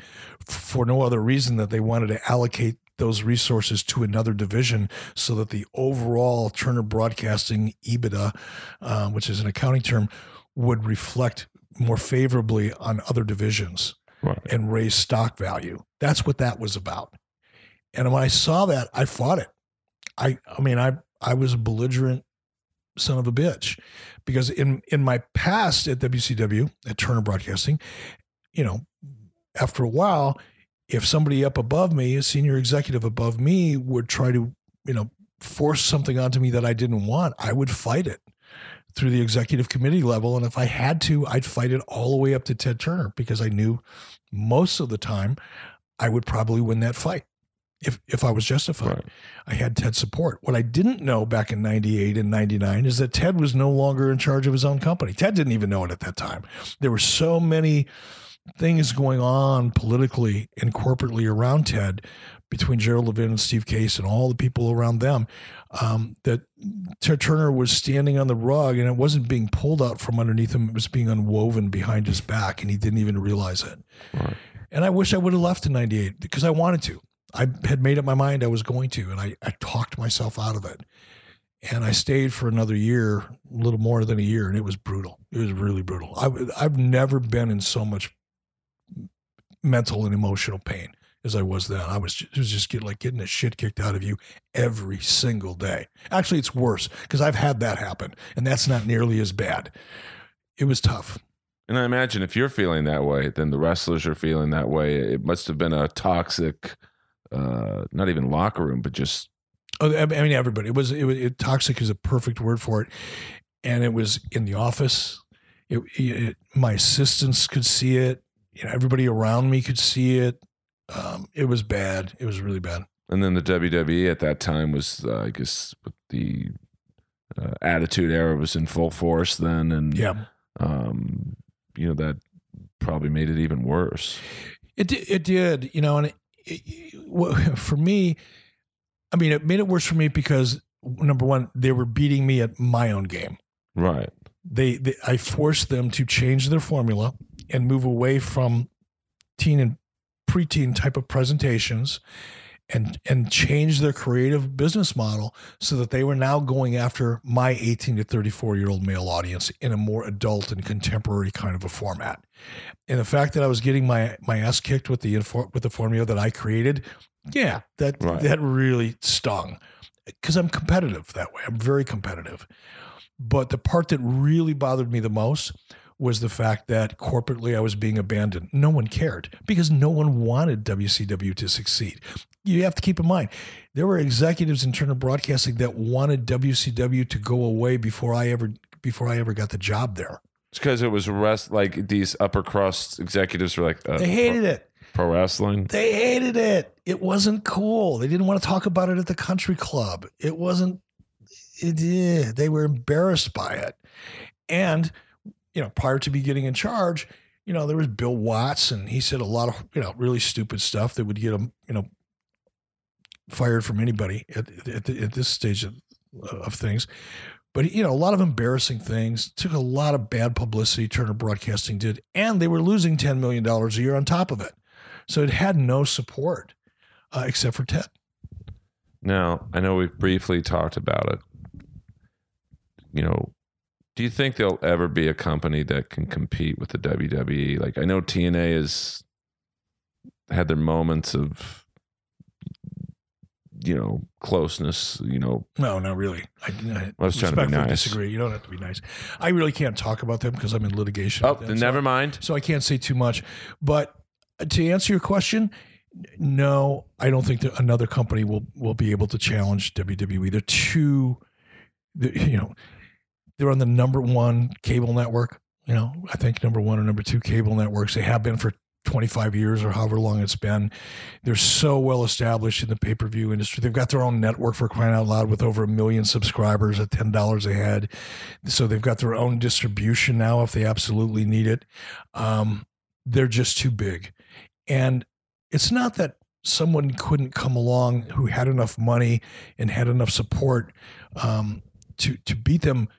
for no other reason that they wanted to allocate those resources to another division so that the overall Turner Broadcasting EBITDA, uh, which is an accounting term, would reflect more favorably on other divisions right. and raise stock value. That's what that was about. And when I saw that, I fought it. I I mean, I I was a belligerent son of a bitch because in in my past at WCW at Turner Broadcasting, you know, after a while, if somebody up above me, a senior executive above me, would try to you know force something onto me that I didn't want, I would fight it through the executive committee level. And if I had to, I'd fight it all the way up to Ted Turner because I knew most of the time I would probably win that fight if if I was justified. Right. I had Ted's support. What I didn't know back in 98 and 99 is that Ted was no longer in charge of his own company. Ted didn't even know it at that time. There were so many things going on politically and corporately around Ted between Gerald Levin and Steve Case and all the people around them um, that Ted Turner was standing on the rug and it wasn't being pulled out from underneath him. It was being unwoven behind his back and he didn't even realize it. Right. And I wish I would have left in 98 because I wanted to. I had made up my mind I was going to, and I, I talked myself out of it. And I stayed for another year, a little more than a year, and it was brutal. It was really brutal. I, I've never been in so much mental and emotional pain as I was then. I was just, was just get, like getting the shit kicked out of you every single day. Actually, it's worse because I've had that happen, and that's not nearly as bad. It was tough. And I imagine if you're feeling that way, then the wrestlers are feeling that way. It must have been a toxic, uh, not even locker room, but just Oh, I mean, everybody. It was, it was it, toxic is a perfect word for it, and it was in the office. It, it, my assistants could see it. You know, everybody around me could see it. Um, it was bad. It was really bad. And then the WWE at that time was, uh, I guess, with the uh, Attitude Era was in full force then, and Yeah, um, you know that probably made it even worse. it it did. You know, and it, it, well, (laughs) for me, I mean, it made it worse for me because number one, they were beating me at my own game. Right. they, they I forced them to change their formula and move away from teen and preteen type of presentations and and change their creative business model so that they were now going after my 18 to 34 year old male audience in a more adult and contemporary kind of a format. And the fact that I was getting my my ass kicked with the with the formula that I created, yeah, that Right. that really stung because I'm competitive that way. I'm very competitive. But the part that really bothered me the most was the fact that corporately I was being abandoned. No one cared because no one wanted WCW to succeed. You have to keep in mind, there were executives in Turner Broadcasting that wanted WCW to go away before I ever before I ever got the job there. It's because it was rest like these upper crust executives were like uh, They hated it. pro, pro wrestling. They hated it. It wasn't cool. They didn't want to talk about it at the country club. It wasn't. It, yeah, they were embarrassed by it, and you know, prior to me getting in charge, you know, there was Bill Watts, and he said a lot of you know really stupid stuff that would get him you know fired from anybody at at, at this stage of, of things. But you know, a lot of embarrassing things. Took a lot of bad publicity. Turner Broadcasting did, and they were losing ten million dollars a year on top of it. So it had no support uh, except for Ted. Now, I know we've briefly talked about it. You know, Do you think there'll ever be a company that can compete with the WWE? Like I know TNA has had their moments of you know closeness. You know, No, not really. I, I I was trying to be nice. disagree. You don't have to be nice. I really can't talk about them because I'm in litigation. oh, them, then so- never mind. so I can't say too much. But to answer your question, no, I don't think that another company will will be able to challenge WWE. They're too, they're, you know, they're on the number one cable network. You know, I think number one or number two cable networks. They have been for 25 years or however long it's been. They're so well established in the pay per view industry. They've got their own network for crying out loud with over a million subscribers at $10 a head. So they've got their own distribution now if they absolutely need it. Um, they're just too big. And it's not that someone couldn't come along who had enough money and had enough support um, to to beat them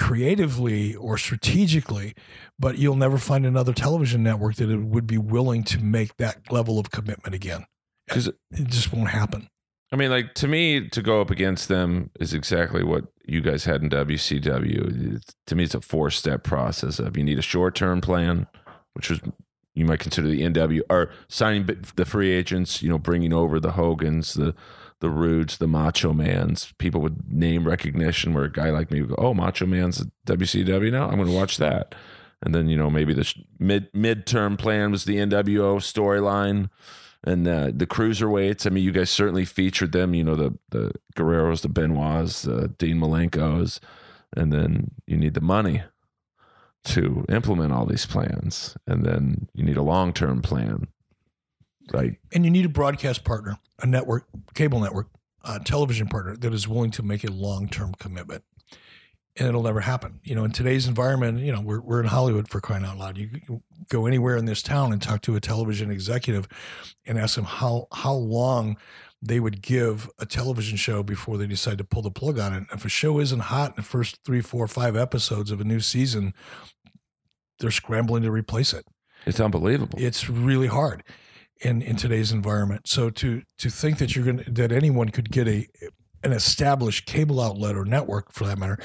creatively or strategically, but you'll never find another television network that would be willing to make that level of commitment again. Because it just won't happen. I mean, like to me, to go up against them is exactly what you guys had in WCW. It's- to me, it's a four-step process of you need a short-term plan, which was you might consider the NW or signing the free agents. You know, bringing over the Hogans, the the Rudes, the Macho Mans. People with name recognition, where a guy like me would go, "Oh, Macho Man's WCW now. I'm going to watch that." And then you know maybe the mid midterm plan was the NWO storyline and uh, the cruiserweights. I mean, you guys certainly featured them. You know, the the Guerreros, the Benoits, the Dean Malenkos, and then you need the money to implement all these plans, and then you need a long term plan, right? And you need a broadcast partner, a network, cable network, a television partner that is willing to make a long term commitment. And it'll never happen. You know, in today's environment, you know, we're, we're in Hollywood for crying out loud. You can go anywhere in this town and talk to a television executive and ask them how how long they would give a television show before they decide to pull the plug on it. If a show isn't hot in the first three, four, five episodes of a new season, they're scrambling to replace it It's unbelievable. it's really hard in in today's environment. So to to think that you're going that anyone could get a an established cable outlet or network for that matter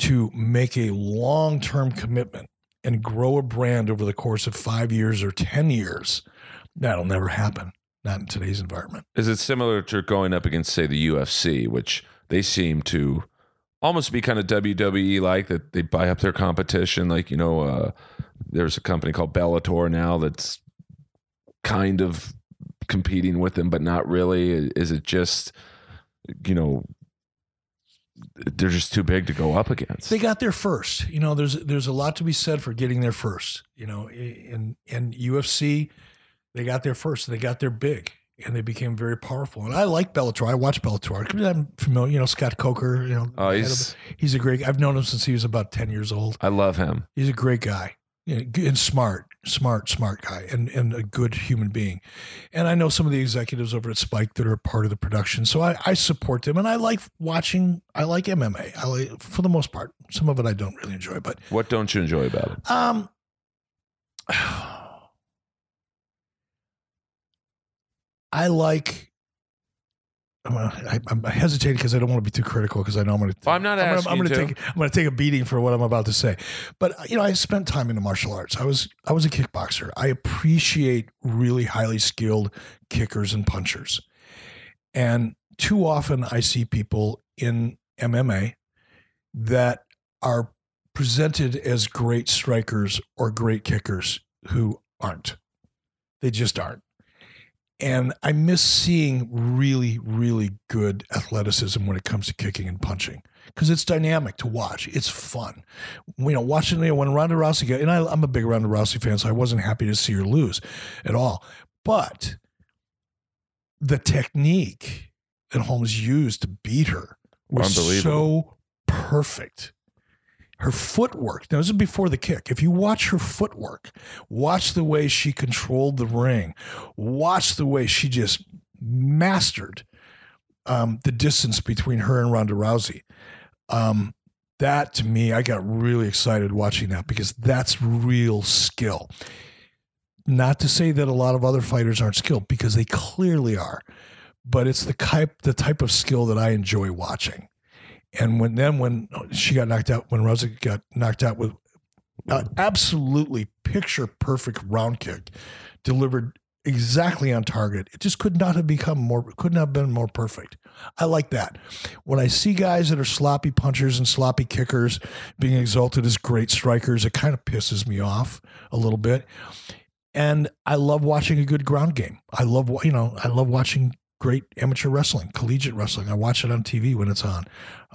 to make a long-term commitment and grow a brand over the course of 5 years or 10 years that'll never happen not in today's environment. Is it similar to going up against, say, the UFC, which they seem to almost be kind of WWE like that they buy up their competition? Like, you know, uh, there's a company called Bellator now that's kind of competing with them, but not really. Is it just, you know, they're just too big to go up against? They got there first. You know, there's there's a lot to be said for getting there first. You know, in in UFC, they got there first. They got there big, and they became very powerful. And I like Bellator. I watch Bellator. I'm familiar. You know, Scott Coker. You know, oh, he's, he's a great. I've known him since he was about ten years old. I love him. He's a great guy. And smart, smart, smart guy, and and a good human being. And I know some of the executives over at Spike that are part of the production, so I, I support them, and I like watching. I like MMA. I like for the most part. Some of it I don't really enjoy, but What don't you enjoy about it? um, (sighs) I like. I'm, gonna, I, I'm hesitating because I don't want to be too critical because I know I'm going to. Well, I'm not I'm asking gonna, I'm you gonna to. take. I'm going to take a beating for what I'm about to say, but you know, I spent time in the martial arts. I was I was a kickboxer. I appreciate really highly skilled kickers and punchers, and too often I see people in MMA that are presented as great strikers or great kickers who aren't. They just aren't. And I miss seeing really, really good athleticism when it comes to kicking and punching because it's dynamic to watch. It's fun. You know, watching you know, when Ronda Rousey got, and I, I'm a big Ronda Rousey fan, so I wasn't happy to see her lose at all. But the technique that Holmes used to beat her was so perfect. Her footwork. Now, this is before the kick. If you watch her footwork, watch the way she controlled the ring, watch the way she just mastered um, the distance between her and Ronda Rousey. Um, that to me, I got really excited watching that because that's real skill. Not to say that a lot of other fighters aren't skilled because they clearly are, but it's the type the type of skill that I enjoy watching. And when then when she got knocked out, when Rousey got knocked out with uh, absolutely picture perfect round kick, delivered exactly on target. It just could not have become more, could not have been more perfect. I like that. When I see guys that are sloppy punchers and sloppy kickers being exalted as great strikers, it kind of pisses me off a little bit. And I love watching a good ground game. I love, you know, I love watching great amateur wrestling, collegiate wrestling. I watch it on TV when it's on.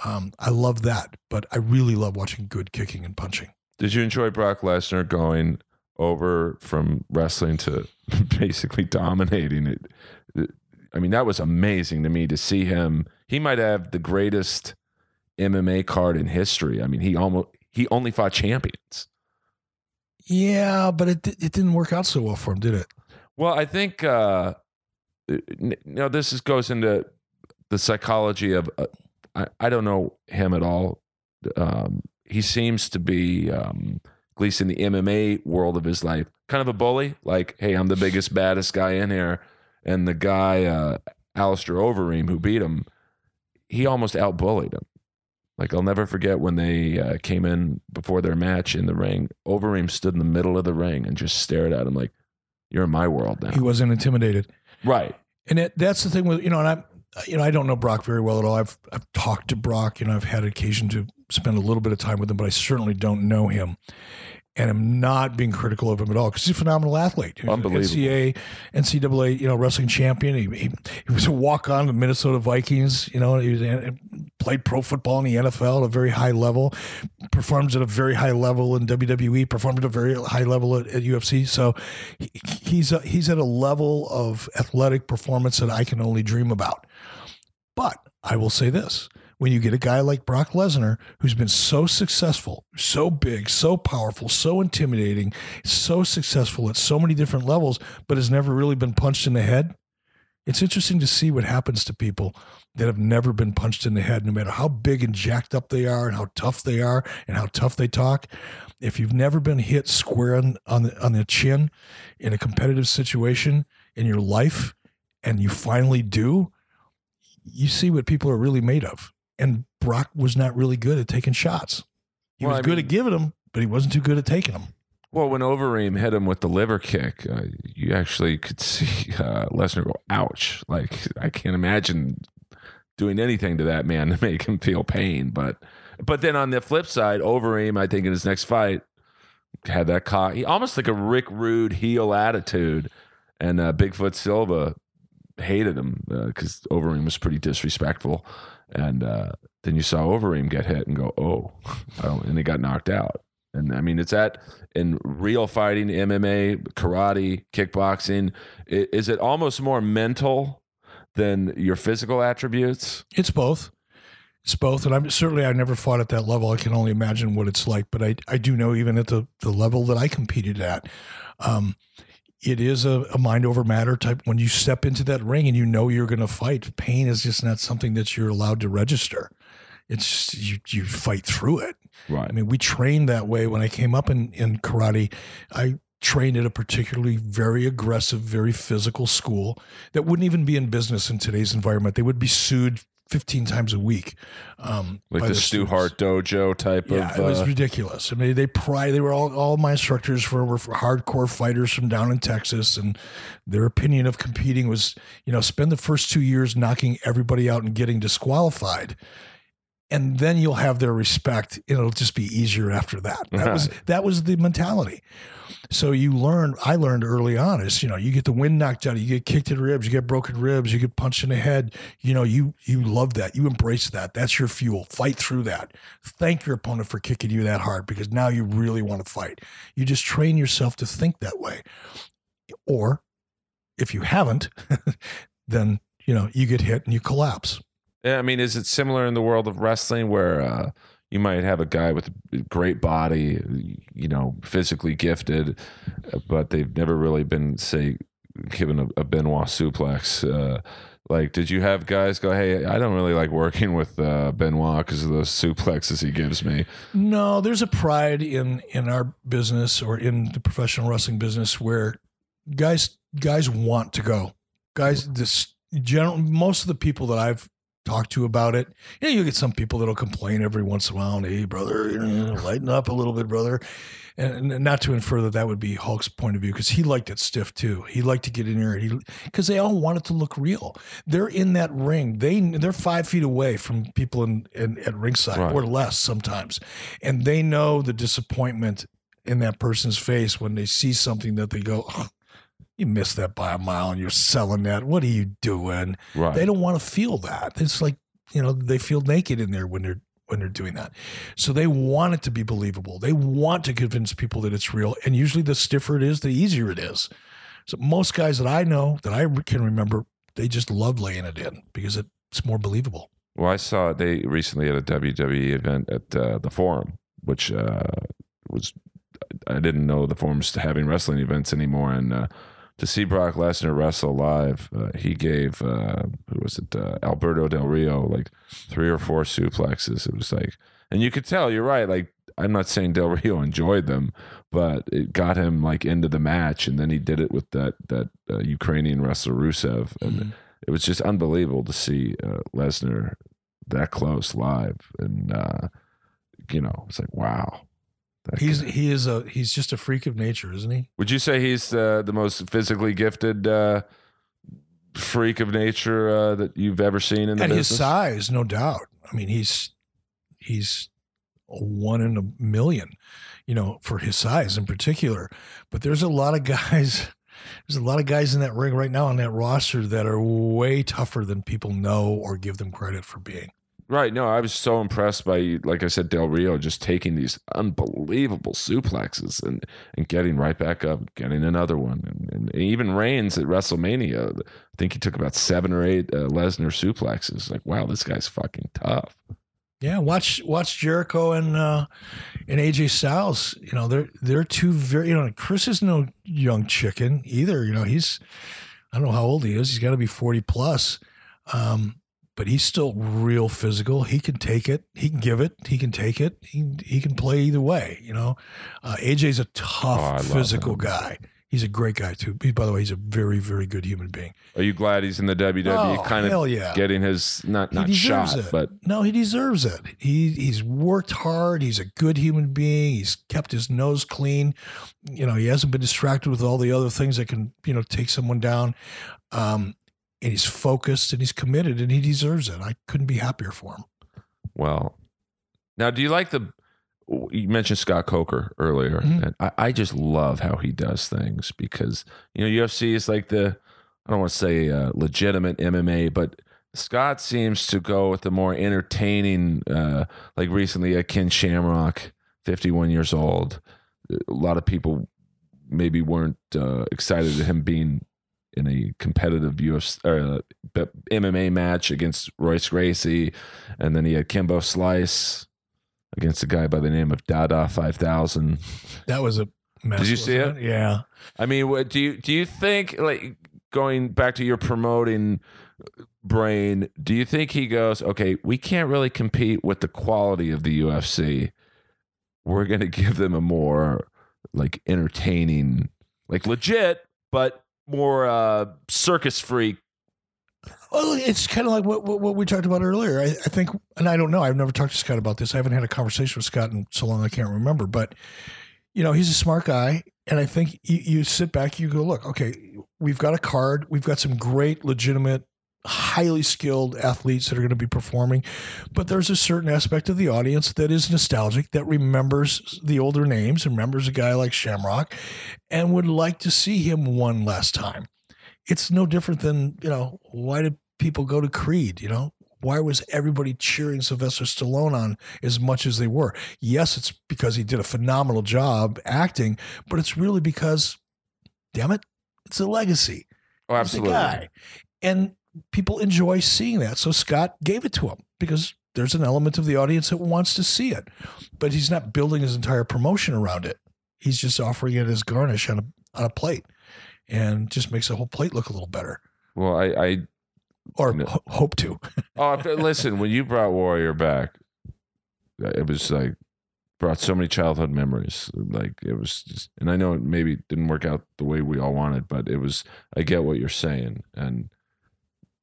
Um, I love that, but I really love watching good kicking and punching. Did you enjoy Brock Lesnar going over from wrestling to (laughs) basically dominating it? I mean, that was amazing to me to see him. He might have the greatest MMA card in history. I mean, he almost he only fought champions. Yeah, but it it didn't work out so well for him, did it? Well, I think uh, you know this is, goes into the psychology of uh, I, I don't know him at all. Um, he seems to be, um, at least in the MMA world of his life, kind of a bully. Like, hey, I'm the biggest, baddest guy in here, and the guy uh, Alistair Overeem who beat him, he almost outbullied him. Like I'll never forget when they uh, came in before their match in the ring. Overeem stood in the middle of the ring and just stared at him like, "You're in my world now." He wasn't intimidated, right? And it, that's the thing with you know, and I, you know, I don't know Brock very well at all. I've I've talked to Brock, you know, I've had occasion to spend a little bit of time with him, but I certainly don't know him and I'm not being critical of him at all because he's a phenomenal athlete. He's Unbelievable. NCAA, NCAA, you know, wrestling champion. He, he, he was a walk on the Minnesota Vikings. You know, he was, played pro football in the NFL at a very high level, performs at a very high level in WWE, performed at a very high level at, at UFC. So he, he's a, he's at a level of athletic performance that I can only dream about. But I will say this when you get a guy like Brock Lesnar, who's been so successful, so big, so powerful, so intimidating, so successful at so many different levels, but has never really been punched in the head. It's interesting to see what happens to people that have never been punched in the head, no matter how big and jacked up they are and how tough they are and how tough they talk. If you've never been hit square on, on, the, on the chin in a competitive situation in your life, and you finally do, you see what people are really made of and Brock was not really good at taking shots. He well, was I good mean, at giving them, but he wasn't too good at taking them. Well, when Overeem hit him with the liver kick, uh, you actually could see uh, Lesnar go, "Ouch!" Like I can't imagine doing anything to that man to make him feel pain. But but then on the flip side, Overeem, I think in his next fight, had that cock. He almost like a Rick Rude heel attitude, and uh, Bigfoot Silva hated him because uh, Overeem was pretty disrespectful. And uh, then you saw Overeem get hit and go, oh, and he got knocked out. And I mean, it's at in real fighting, MMA, karate, kickboxing. Is it almost more mental than your physical attributes? It's both. It's both, and I'm certainly I've never fought at that level. I can only imagine what it's like, but I I do know even at the the level that I competed at, um, it is a, a, mind over matter type. When you step into that ring and you know you're going to fight, pain is just not something that you're allowed to register. It's just, you you fight through it. Right. I mean, we trained that way when I came up in in karate. I trained at a particularly very aggressive, very physical school that wouldn't even be in business in today's environment. They would be sued 15 times a week. Um, like the, Stu Hart dojo type yeah, of. Uh, it was uh, ridiculous. I mean, they pride, they were all, all my instructors were, were hardcore fighters from down in Texas. And their opinion of competing was, you know, spend the first two years knocking everybody out and getting disqualified. And then you'll have their respect. And it'll just be easier after that. That was (laughs) that was the mentality. So you learn, I learned early on is, you know, you get the wind knocked out, you get kicked in the ribs, you get broken ribs, you get punched in the head. You know, you you love that. You embrace that. That's your fuel. Fight through that. Thank your opponent for kicking you that hard because now you really want to fight. You just train yourself to think that way. Or if you haven't, (laughs) then, you know, you get hit and you collapse. I mean, is it similar in the world of wrestling where uh you might have a guy with a great body, you know, physically gifted, but they've never really been, say, given a, a Benoit suplex. Uh, like, did you have guys go, "Hey, I don't really like working with uh, Benoit because of those suplexes he gives me"? No, there's a pride in in our business or in the professional wrestling business where guys guys want to go. Guys, this general most of the people that I've talk to about it. You know, you get some people that'll complain every once in a while. Hey, brother, you know, lighten up a little bit, brother. And, and not to infer that that would be Hulk's point of view because he liked it stiff too. He liked to get in there, because they all want it to look real. They're in that ring. They they're five feet away from people in, in at ringside Right. or less sometimes, and they know the disappointment in that person's face when they see something that they go. "Ugh, you missed that by a mile and you're selling that. What are you doing? Right. They don't want to feel that. It's like, you know, they feel naked in there when they're when they're doing that. So they want it to be believable. They want to convince people that it's real. And usually the stiffer it is, the easier it is. So most guys that I know that I can remember, they just love laying it in because it's more believable. Well, I saw they recently at a WWE event at uh, the Forum, which uh, was I didn't know the Forum's having wrestling events anymore, and uh, to see Brock Lesnar wrestle live, uh, he gave uh, who was it uh, Alberto Del Rio like three or four suplexes. It was like, and you could tell. You're right. Like I'm not saying Del Rio (laughs) enjoyed them, but it got him like into the match, and then he did it with that that uh, Ukrainian wrestler Rusev, and it was just unbelievable to see uh, Lesnar that close live, and uh, you know, it's like wow. That He's guy. he is a he's just a freak of nature, isn't he? Would you say he's uh, the most physically gifted uh, freak of nature uh, that you've ever seen in the At his size, no doubt. I mean, he's he's one in a million, you know, for his size in particular. But there's a lot of guys. (laughs) There's a lot of guys in that ring right now on that roster that are way tougher than people know or give them credit for being. Right. No, I was so impressed by, like I said, Del Rio just taking these unbelievable suplexes and, and getting right back up, getting another one. And, and even Reigns at WrestleMania, I think he took about seven or eight uh, Lesnar suplexes. Like, wow, this guy's fucking tough. Yeah, watch watch Jericho and uh, and AJ Styles. You know, they're they're two very. You know, Chris is no young chicken either. You know, he's I don't know how old he is. He's got to be forty plus, um, but he's still real physical. He can take it. He can give it. He can take it. He he can play either way. You know, uh, AJ's a Oh, tough love physical guy. He's a great guy too. He, by the way, he's a very very good human being. Are you glad he's in the WWE? Oh, kind hell of yeah. getting his, not, not shot, it. but no, he deserves it. He he's worked hard. He's a good human being. He's kept his nose clean. You know, he hasn't been distracted with all the other things that can you know take someone down. Um, and he's focused and he's committed and he deserves it. I couldn't be happier for him. Well, now, do you like the? You mentioned Scott Coker earlier, Mhm. and I, I just love how he does things because you know UFC is like the I don't want to say uh, legitimate MMA, but Scott seems to go with the more entertaining. Uh, like recently, a Ken Shamrock, fifty-one years old. A lot of people maybe weren't uh, excited at him being in a competitive UFC or uh, MMA match against Royce Gracie, and then he had Kimbo Slice against a guy by the name of Dada Five Thousand. That was a mess. Did you see wasn't Yeah. I mean, what do you do? You think like going back to your promoting brain? Do you think he goes, okay, we can't really compete with the quality of the UFC. We're going (laughs) to give them a more like entertaining, like legit, but more uh circus freak. Well, it's kind of like what, what, what we talked about earlier. I, I think, and I don't know. I've never talked to Scott about this. I haven't had a conversation with Scott in so long I can't remember. But you know, he's a smart guy, and I think you, you sit back, you go, look, okay, we've got a card, we've got some great, legitimate, highly skilled athletes that are going to be performing, but there's a certain aspect of the audience that is nostalgic, that remembers the older names, remembers a guy like Shamrock, and would like to see him one last time. It's no different than you know why did people go to creed you know? Why was everybody cheering sylvester stallone on as much as they were? Yes it's because he did a phenomenal job acting but it's really because damn it it's a legacy. Oh, guy. And people enjoy seeing that so scott gave it to him because there's an element of the audience that wants to see it but he's not building his entire promotion around it he's just offering it as garnish on a, on a plate and just makes the whole plate look a little better Well, I, I or No. ho- hope to. (laughs) Oh, listen, when you brought Warrior back, uh, it was like brought so many childhood memories. Like it was just, and I know it maybe didn't work out the way we all wanted, but it was. I get what you're saying, and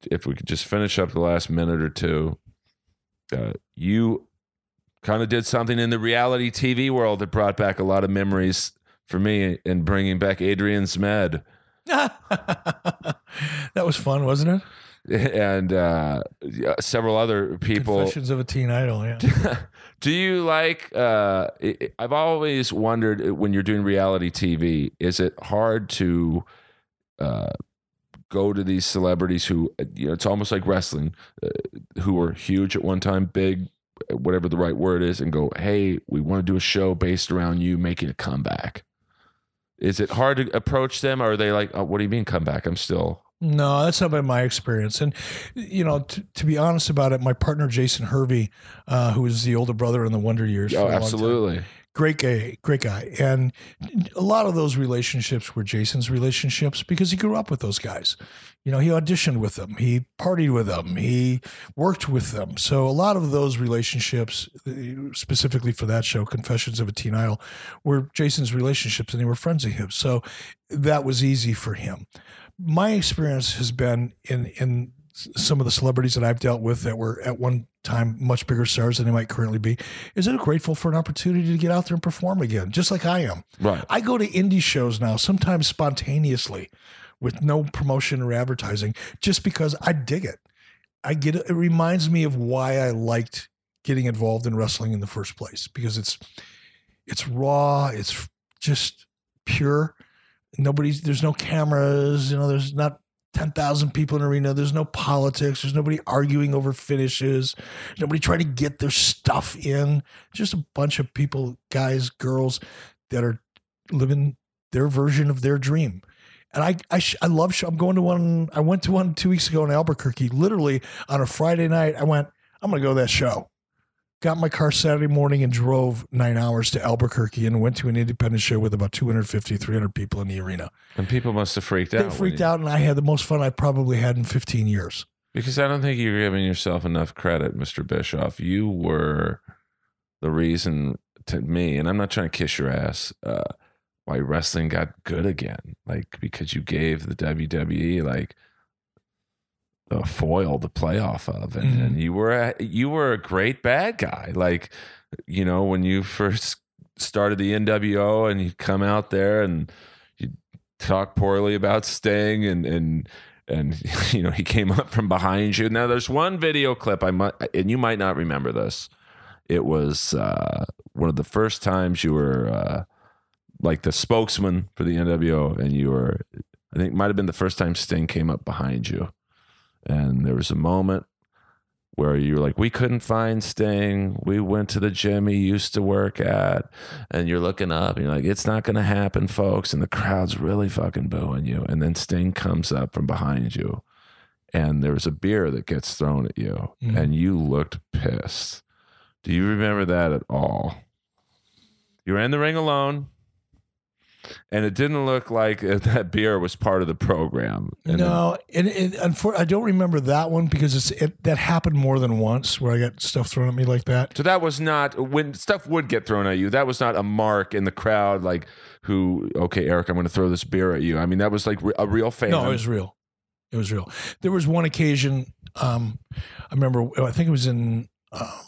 if we could just finish up the last minute or two, uh, you kind of did something in the reality TV world that brought back a lot of memories for me in bringing back Adrian Zmed. (laughs) that was fun, wasn't it? (laughs) and uh, several other people. Confessions of a Teen Idol. Yeah. (laughs) Do you like? Uh, I've always wondered when you're doing reality TV, is it hard to uh, go to these celebrities who, you know, it's almost like wrestling, uh, who were huge at one time, big, whatever the right word is, and go, hey, we want to do a show based around you making a comeback. Is it hard to approach them, or are they like, oh, what do you mean comeback? I'm still no, that's not been my experience. And, you know, t- to be honest about it, my partner, Jason Hervey, uh, who was the older brother in the Wonder Years. Oh, absolutely. Great guy, great guy. And a lot of those relationships were Jason's relationships because he grew up with those guys. You know, he auditioned with them, he partied with them, he worked with them. So a lot of those relationships, specifically for that show, Confessions of a Teen Idol, were Jason's relationships and they were friends of his. So that was easy for him my experience has been in in some of the celebrities that I've dealt with that were at one time much bigger stars than they might currently be, is it grateful for an opportunity to get out there and perform again, just like I am. Right. I go to indie shows now, sometimes spontaneously, with no promotion or advertising, just because I dig it. I get it. It reminds me of why I liked getting involved in wrestling in the first place because it's it's raw, it's just pure nobody's there's no cameras you know there's not 10,000 people in arena. There's no politics. There's nobody arguing over finishes. Nobody trying to get their stuff in. Just a bunch of people guys girls that are living their version of their dream. And I I, I love I'm going to one I went to one 2 weeks ago in Albuquerque. Literally on a Friday night I went I'm going to go to that show got my car Saturday morning and drove nine hours to Albuquerque and went to an independent show with about 250, 300 people in the arena. And people must have freaked out. They freaked out, and I had the most fun I probably had in 15 years. Because I don't think you're giving yourself enough credit, Mr. Bischoff. You were the reason to me, and I'm not trying to kiss your ass, uh, why wrestling got good again. Like, because you gave the WWE, like, a foil to play off of, and, mm-hmm. and you were a, you were a great bad guy. Like you know when you first started the NWO and you come out there and you talk poorly about Sting and and and (laughs) you know he came up from behind you. Now there's one video clip I might and you might not remember this. It was uh, one of the first times you were uh, like the spokesman for the NWO, and you were I think it might have been the first time Sting came up behind you and there was a moment where you're like, we couldn't find Sting. We went to the gym he used to work at, and you're looking up and you're like, it's not going to happen, folks. And the crowd's really fucking booing you. And then Sting comes up from behind you, and there's a beer that gets thrown at you, mm. and you looked pissed. Do you remember that at all? You were in the ring alone and it didn't look like (laughs) that beer was part of the program. And no, and, and, and for, I don't remember that one because it's it, that happened more than once where I got stuff thrown at me like that. So that was not when stuff would get thrown at you. That was not a mark in the crowd, like who. Okay, Eric, I'm going to throw this beer at you. I mean, that was like a real fan. No, it was real. It was real. There was one occasion. Um, I remember. I think it was in. Uh,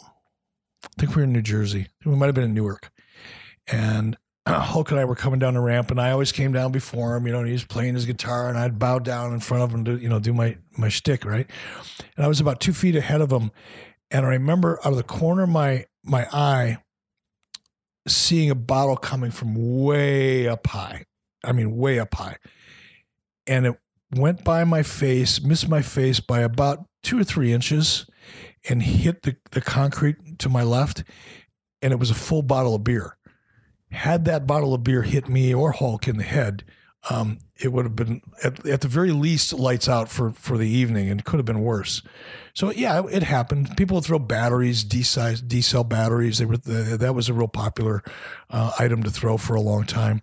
I think we were in New Jersey. We might have been in Newark, and Uh, Hulk and I were coming down the ramp, and I always came down before him, you know, and he was playing his guitar, and I'd bow down in front of him to, you know, do my my shtick, right? And I was about two feet ahead of him, and I remember out of the corner of my my eye, seeing a bottle coming from way up high. I mean, way up high, and it went by my face, missed my face by about two or three inches, and hit the the concrete to my left, and it was a full bottle of beer had that bottle of beer hit me or Hulk in the head, um, it would have been at, at, the very least lights out for for the evening, and could have been worse. So yeah, it, happened. People would throw batteries, D size D cell batteries. They were the, that was a real popular uh, item to throw for a long time.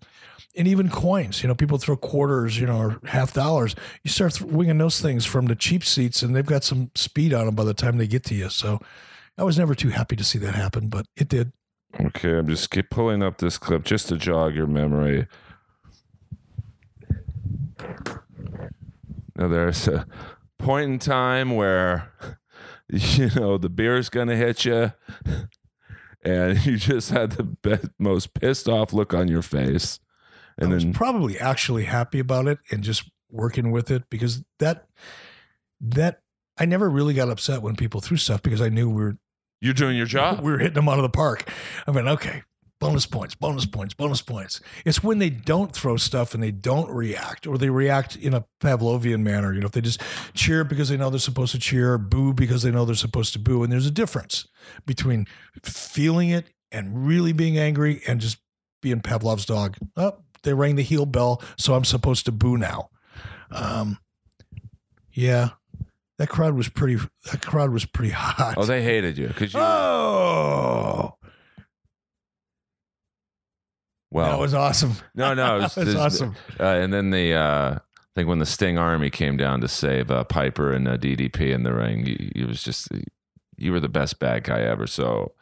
And even coins, you know, people throw quarters, you know, or half dollars. You start winging those things from the cheap seats, and they've got some speed on them by the time they get to you. So, I was never too happy to see that happen, but it did. Okay, I'm just keep pulling up this clip just to jog your memory. Now there's a point in time where (laughs) you know the beer's gonna hit you, and (laughs) you just had the best, most pissed off look on your face, and I was then probably actually happy about it and just working with it because that that I never really got upset when people threw stuff because I knew we were you're doing your job. we were hitting them out of the park. I mean, okay, bonus points, bonus points, bonus points. It's when they don't throw stuff and they don't react, or they react in a Pavlovian manner. You know, if they just cheer because they know they're supposed to cheer, boo because they know they're supposed to boo, and there's a difference between feeling it and really being angry and just being Pavlov's dog. Oh, they rang the heel bell, so I'm supposed to boo now. Um, yeah, that crowd was pretty. That crowd was pretty hot. Oh, they hated you because you. Oh, well, that was awesome. no, no, it (laughs) was, this- awesome. Uh, and then the uh, I think when the Sting Army came down to save uh, Piper and uh, DDP in the ring, you, you was just you were the best bad guy ever. So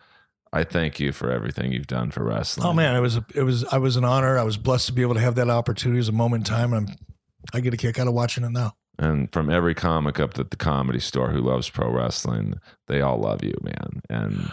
I thank you for everything you've done for wrestling. Oh man, it was a, it was I was an honor. I was blessed to be able to have that opportunity. It was a moment in time, and I'm, I get a kick out of watching it now. And from every comic up at the comedy store who loves pro wrestling, they all love you, man. And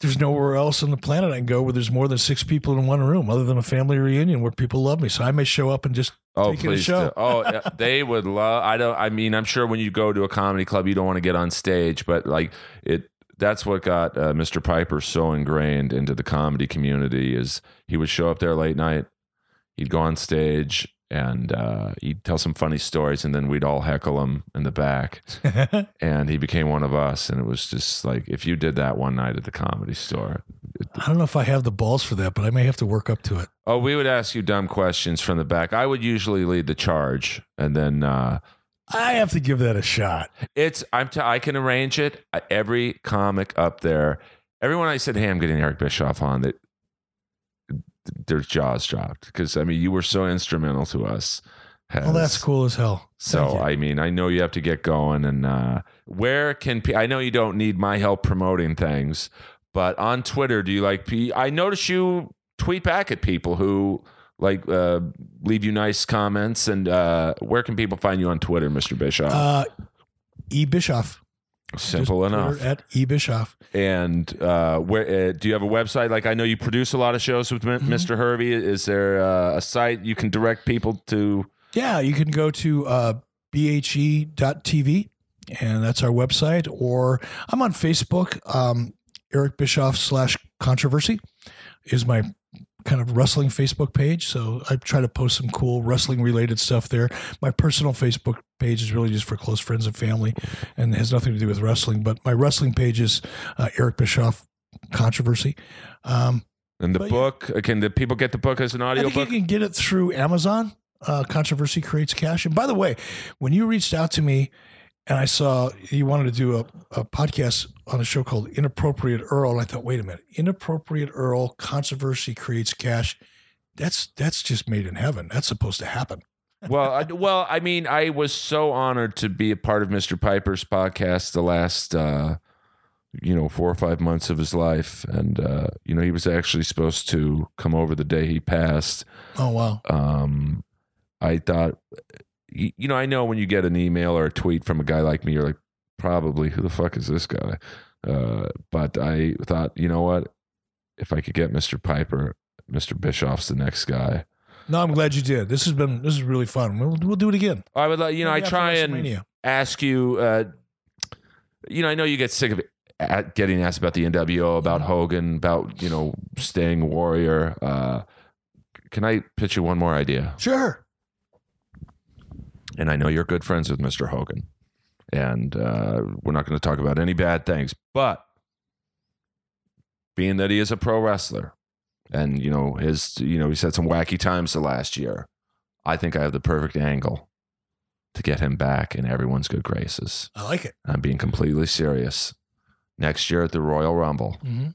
There's nowhere else on the planet I can go where there's more than six people in one room, other than a family reunion where people love me. So I may show up and just oh, Take it a please, show. oh, (laughs) they would love. I don't. I mean, I'm sure when you go to a comedy club, you don't want to get on stage, but like it. That's what got uh, Mr. Piper so ingrained into the comedy community. Is he would show up there late night, he'd go on stage, and uh, he'd tell some funny stories, and then we'd all heckle him in the back, (laughs) and he became one of us. And it was just like if you did that one night at the comedy store, I don't know if I have the balls for that, but I may have to work up to it. Oh, we would ask you dumb questions from the back. I would usually lead the charge, and then uh, I have to give that a shot. it's I'm t- I can arrange it. Every comic up there, everyone I said, "Hey, I'm getting Eric Bischoff on," that their jaws dropped because I mean you were so instrumental to us. Well, that's cool as hell. So I mean, I know you have to get going, and uh, where can I know you don't need my help promoting things, but on Twitter, do you like? P- I notice you tweet back at people who like uh, leave you nice comments, and uh, where can people find you on Twitter, Mister Bischoff? Uh, E Bischoff. Simple enough. At E Bischoff. And uh, where uh, do you have a website? Like I know you produce a lot of shows with Mm-hmm. Mister Hervey. Is there uh, a site you can direct people to? Yeah, you can go to uh, bhe.tv, and that's our website. Or I'm on Facebook. Um, Eric Bischoff slash controversy is my kind of wrestling Facebook page. So I try to post some cool wrestling related stuff there. My personal Facebook page is really just for close friends and family and has nothing to do with wrestling. But my wrestling page is uh, Eric Bischoff controversy. Um, And the But yeah. book? uh, Can the people get the book as an I audio think book? you can get it through Amazon. Uh, Controversy creates cash. And by the way, when you reached out to me and I saw he wanted to do a, a podcast on a show called Inappropriate Earl, and I thought, wait a minute, Inappropriate Earl, Controversy creates cash. That's that's just made in heaven. That's supposed to happen. well, I, well, I mean, I was so honored to be a part of Mr. Piper's podcast the last, uh, you know, four or five months of his life, and uh, you know, he was actually supposed to come over the day he passed. Oh wow. Um, I thought, you know, I know when you get an email or a tweet from a guy like me, you're like, probably who the fuck is this guy? Uh, but I thought, you know what? If I could get Mr. Piper, Mr. Bischoff's the next guy. No, I'm glad you did. This has been this is really fun. We'll, we'll do it again. I would, like, you know, I Maybe after try and ask you. Uh, you know, I know you get sick of getting asked about the NWO, about Hogan, about you know Sting warrior. Uh, can I pitch you one more idea? Sure. And I know you're good friends with Mr. Hogan, and uh, we're not going to talk about any bad things, but being that he is a pro wrestler, and you know his, you know, he said some wacky times the last year. I think I have the perfect angle to get him back in everyone's good graces. I like it. I'm being completely serious. Next year at the Royal Rumble, hmm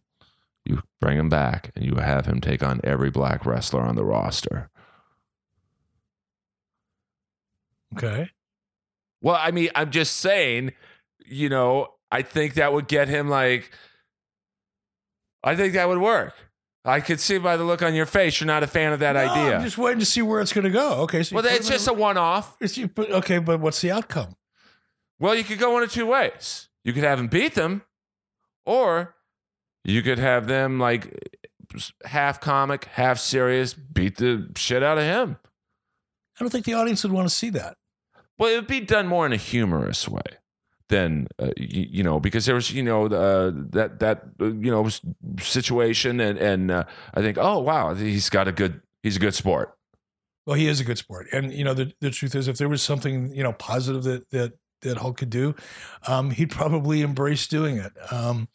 you bring him back and you have him take on every black wrestler on the roster. Okay. Well, I mean, I'm just saying, you know, I think that would get him like, I think that would work. I could see by the look on your face, you're not a fan of that No, idea. I'm just waiting to see where it's going to go. Okay. So well, it's just a one off. It's you put, okay, but what's the outcome? Well, you could go one of two ways. You could have him beat them, or you could have them like half comic, half serious, beat the shit out of him. I don't think the audience would want to see that. Well, it would be done more in a humorous way than uh, you, you know because there was you know uh, that that uh, you know situation and and uh, I think oh wow he's got a good he's a good sport. Well, he is a good sport, and you know the the truth is, if there was something you know positive that that that Hulk could do, um, he'd probably embrace doing it. Um,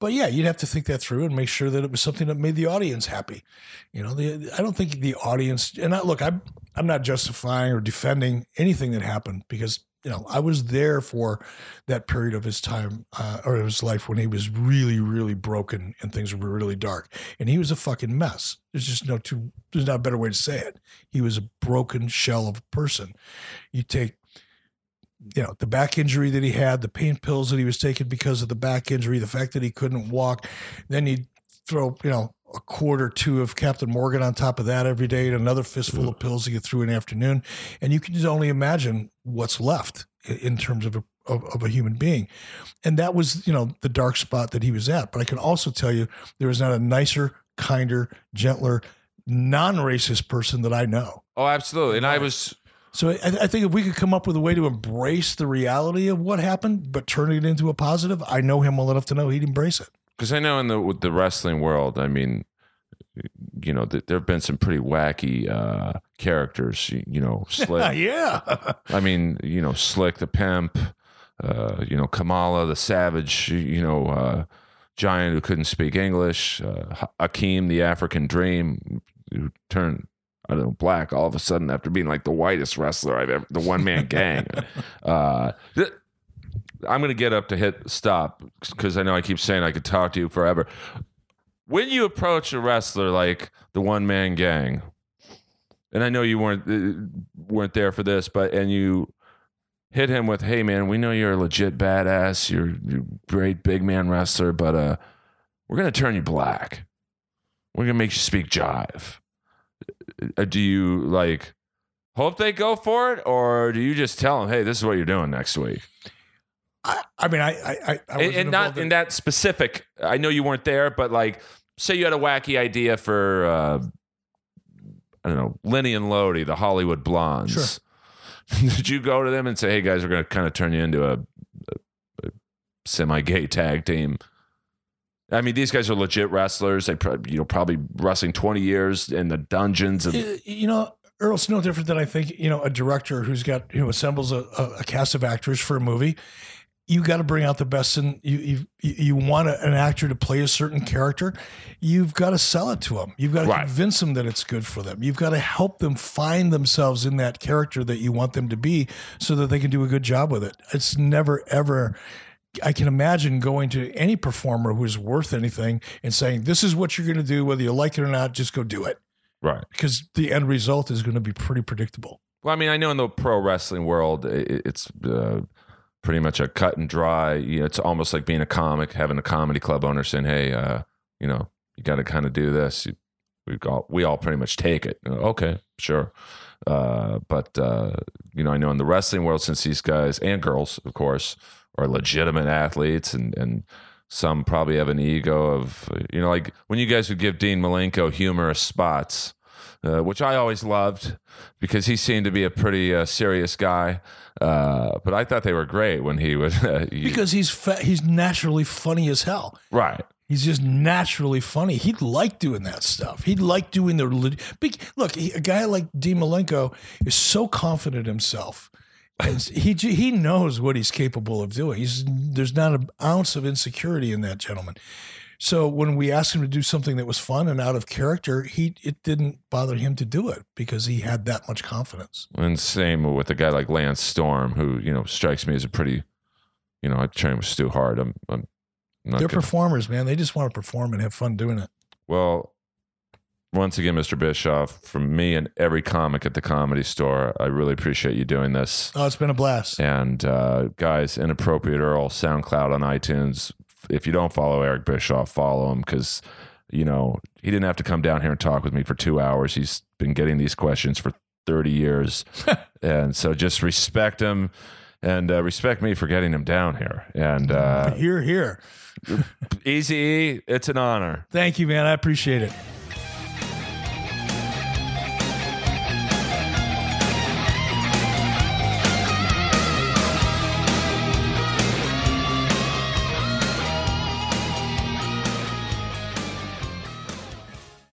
but yeah, you'd have to think that through and make sure that it was something that made the audience happy. You know, the, I don't think the audience. And I, look, I'm I'm not justifying or defending anything that happened because you know I was there for that period of his time uh, or his life when he was really really broken and things were really dark, and he was a fucking mess. There's just no two. There's not a better way to say it. He was a broken shell of a person. You take you know the back injury that he had, the pain pills that he was taking because of the back injury, the fact that he couldn't walk, then you throw you know a quart or two of Captain Morgan on top of that every day, and another fistful of pills to get through in the afternoon, and you can just only imagine what's left in terms of a of, of a human being, and that was you know the dark spot that he was at. But I can also tell you there is not a nicer, kinder, gentler, non-racist person that I know. Oh, absolutely. And I was So I, I think if we could come up with a way to embrace the reality of what happened, but turn it into a positive, I know him well enough to know he'd embrace it. because I know in the with the wrestling world, I mean, you know, th- there have been some pretty wacky uh, characters. You, you know, (laughs) Slick. yeah. I mean, you know, Slick the pimp. Uh, you know, Kamala the savage. You know, uh, giant who couldn't speak English. Uh, the African Dream, who turned. I don't know, black all of a sudden after being like the whitest wrestler I've ever, the one man (laughs) gang. uh, th- I'm going to get up to hit stop because I know I keep saying I could talk to you forever. When you approach a wrestler like the one man gang, and I know you weren't uh, weren't there for this, but and you hit him with, "Hey man, we know you're a legit badass. You're, you're a great big man wrestler, but uh, we're gonna turn you black. We're gonna make you speak jive." Uh, Do you like hope they go for it, or do you just tell them, "Hey, this is what you're doing next week"? I, I mean, I, I, I, and, not involved in that specific. I know you weren't there, but like, say you had a wacky idea for, uh, I don't know, Lenny and Lodi, the Hollywood Blondes. Sure. (laughs) Did you go to them and say, "Hey guys, we're going to kind of turn you into a, a, a semi-gay tag team"? I mean, these guys are legit wrestlers. They, you know, probably wrestling twenty years in the dungeons of. You know, Earl, it's no different than I think, you know, a director who's got, you know, assembles a, a, a cast of actors for a movie. You got to bring out the best and you. You, you want a, an actor to play a certain character. You've got to sell it to them. You've got to Right. convince them that it's good for them. You've got to help them find themselves in that character that you want them to be so that they can do a good job with it. It's never, ever. I can imagine going to any performer who's worth anything and saying, This is what you're going to do, whether you like it or not, just go do it Right. because the end result is going to be pretty predictable. Well, I mean, I know in the pro wrestling world, it's uh, pretty much a cut and dry. You know, it's almost like being a comic, having a comedy club owner saying, "Hey, uh, you know, you got to kind of do this." You- We all we all pretty much take it. You know, okay, sure. Uh, but uh, you know, I know in the wrestling world, since these guys and girls, of course, are legitimate athletes, and and some probably have an ego of you know, like when you guys would give Dean Malenko humorous spots. Uh, which I always loved because he seemed to be a pretty uh, serious guy. Uh, but I thought they were great when he was (laughs) uh, he- Because he's fa- he's naturally funny as hell. right. He's just naturally funny. He'd like doing that stuff. He'd like doing the big look. He, a guy like Dean Malenko is so confident in himself, he he knows what he's capable of doing. He's there's not an ounce of insecurity in that gentleman. So when we asked him to do something that was fun and out of character, he it didn't bother him to do it because he had that much confidence. And same with a guy like Lance Storm, who you know strikes me as a pretty, you know, I train with Stu Hart. I'm, I'm not They're gonna- performers, man. They just want to perform and have fun doing it. Well, once again, Mr. Bischoff, from me and every comic at the comedy store, I really appreciate you doing this. Oh, it's been a blast. And uh, guys, inappropriate Earl, SoundCloud on iTunes. If you don't follow Eric Bischoff, follow him because you know he didn't have to come down here and talk with me for two hours. He's been getting these questions for thirty years, (laughs) and so just respect him. and uh, respect me for getting him down here. And uh, Here, here. Easy it's an honor. Thank you, man. I appreciate it.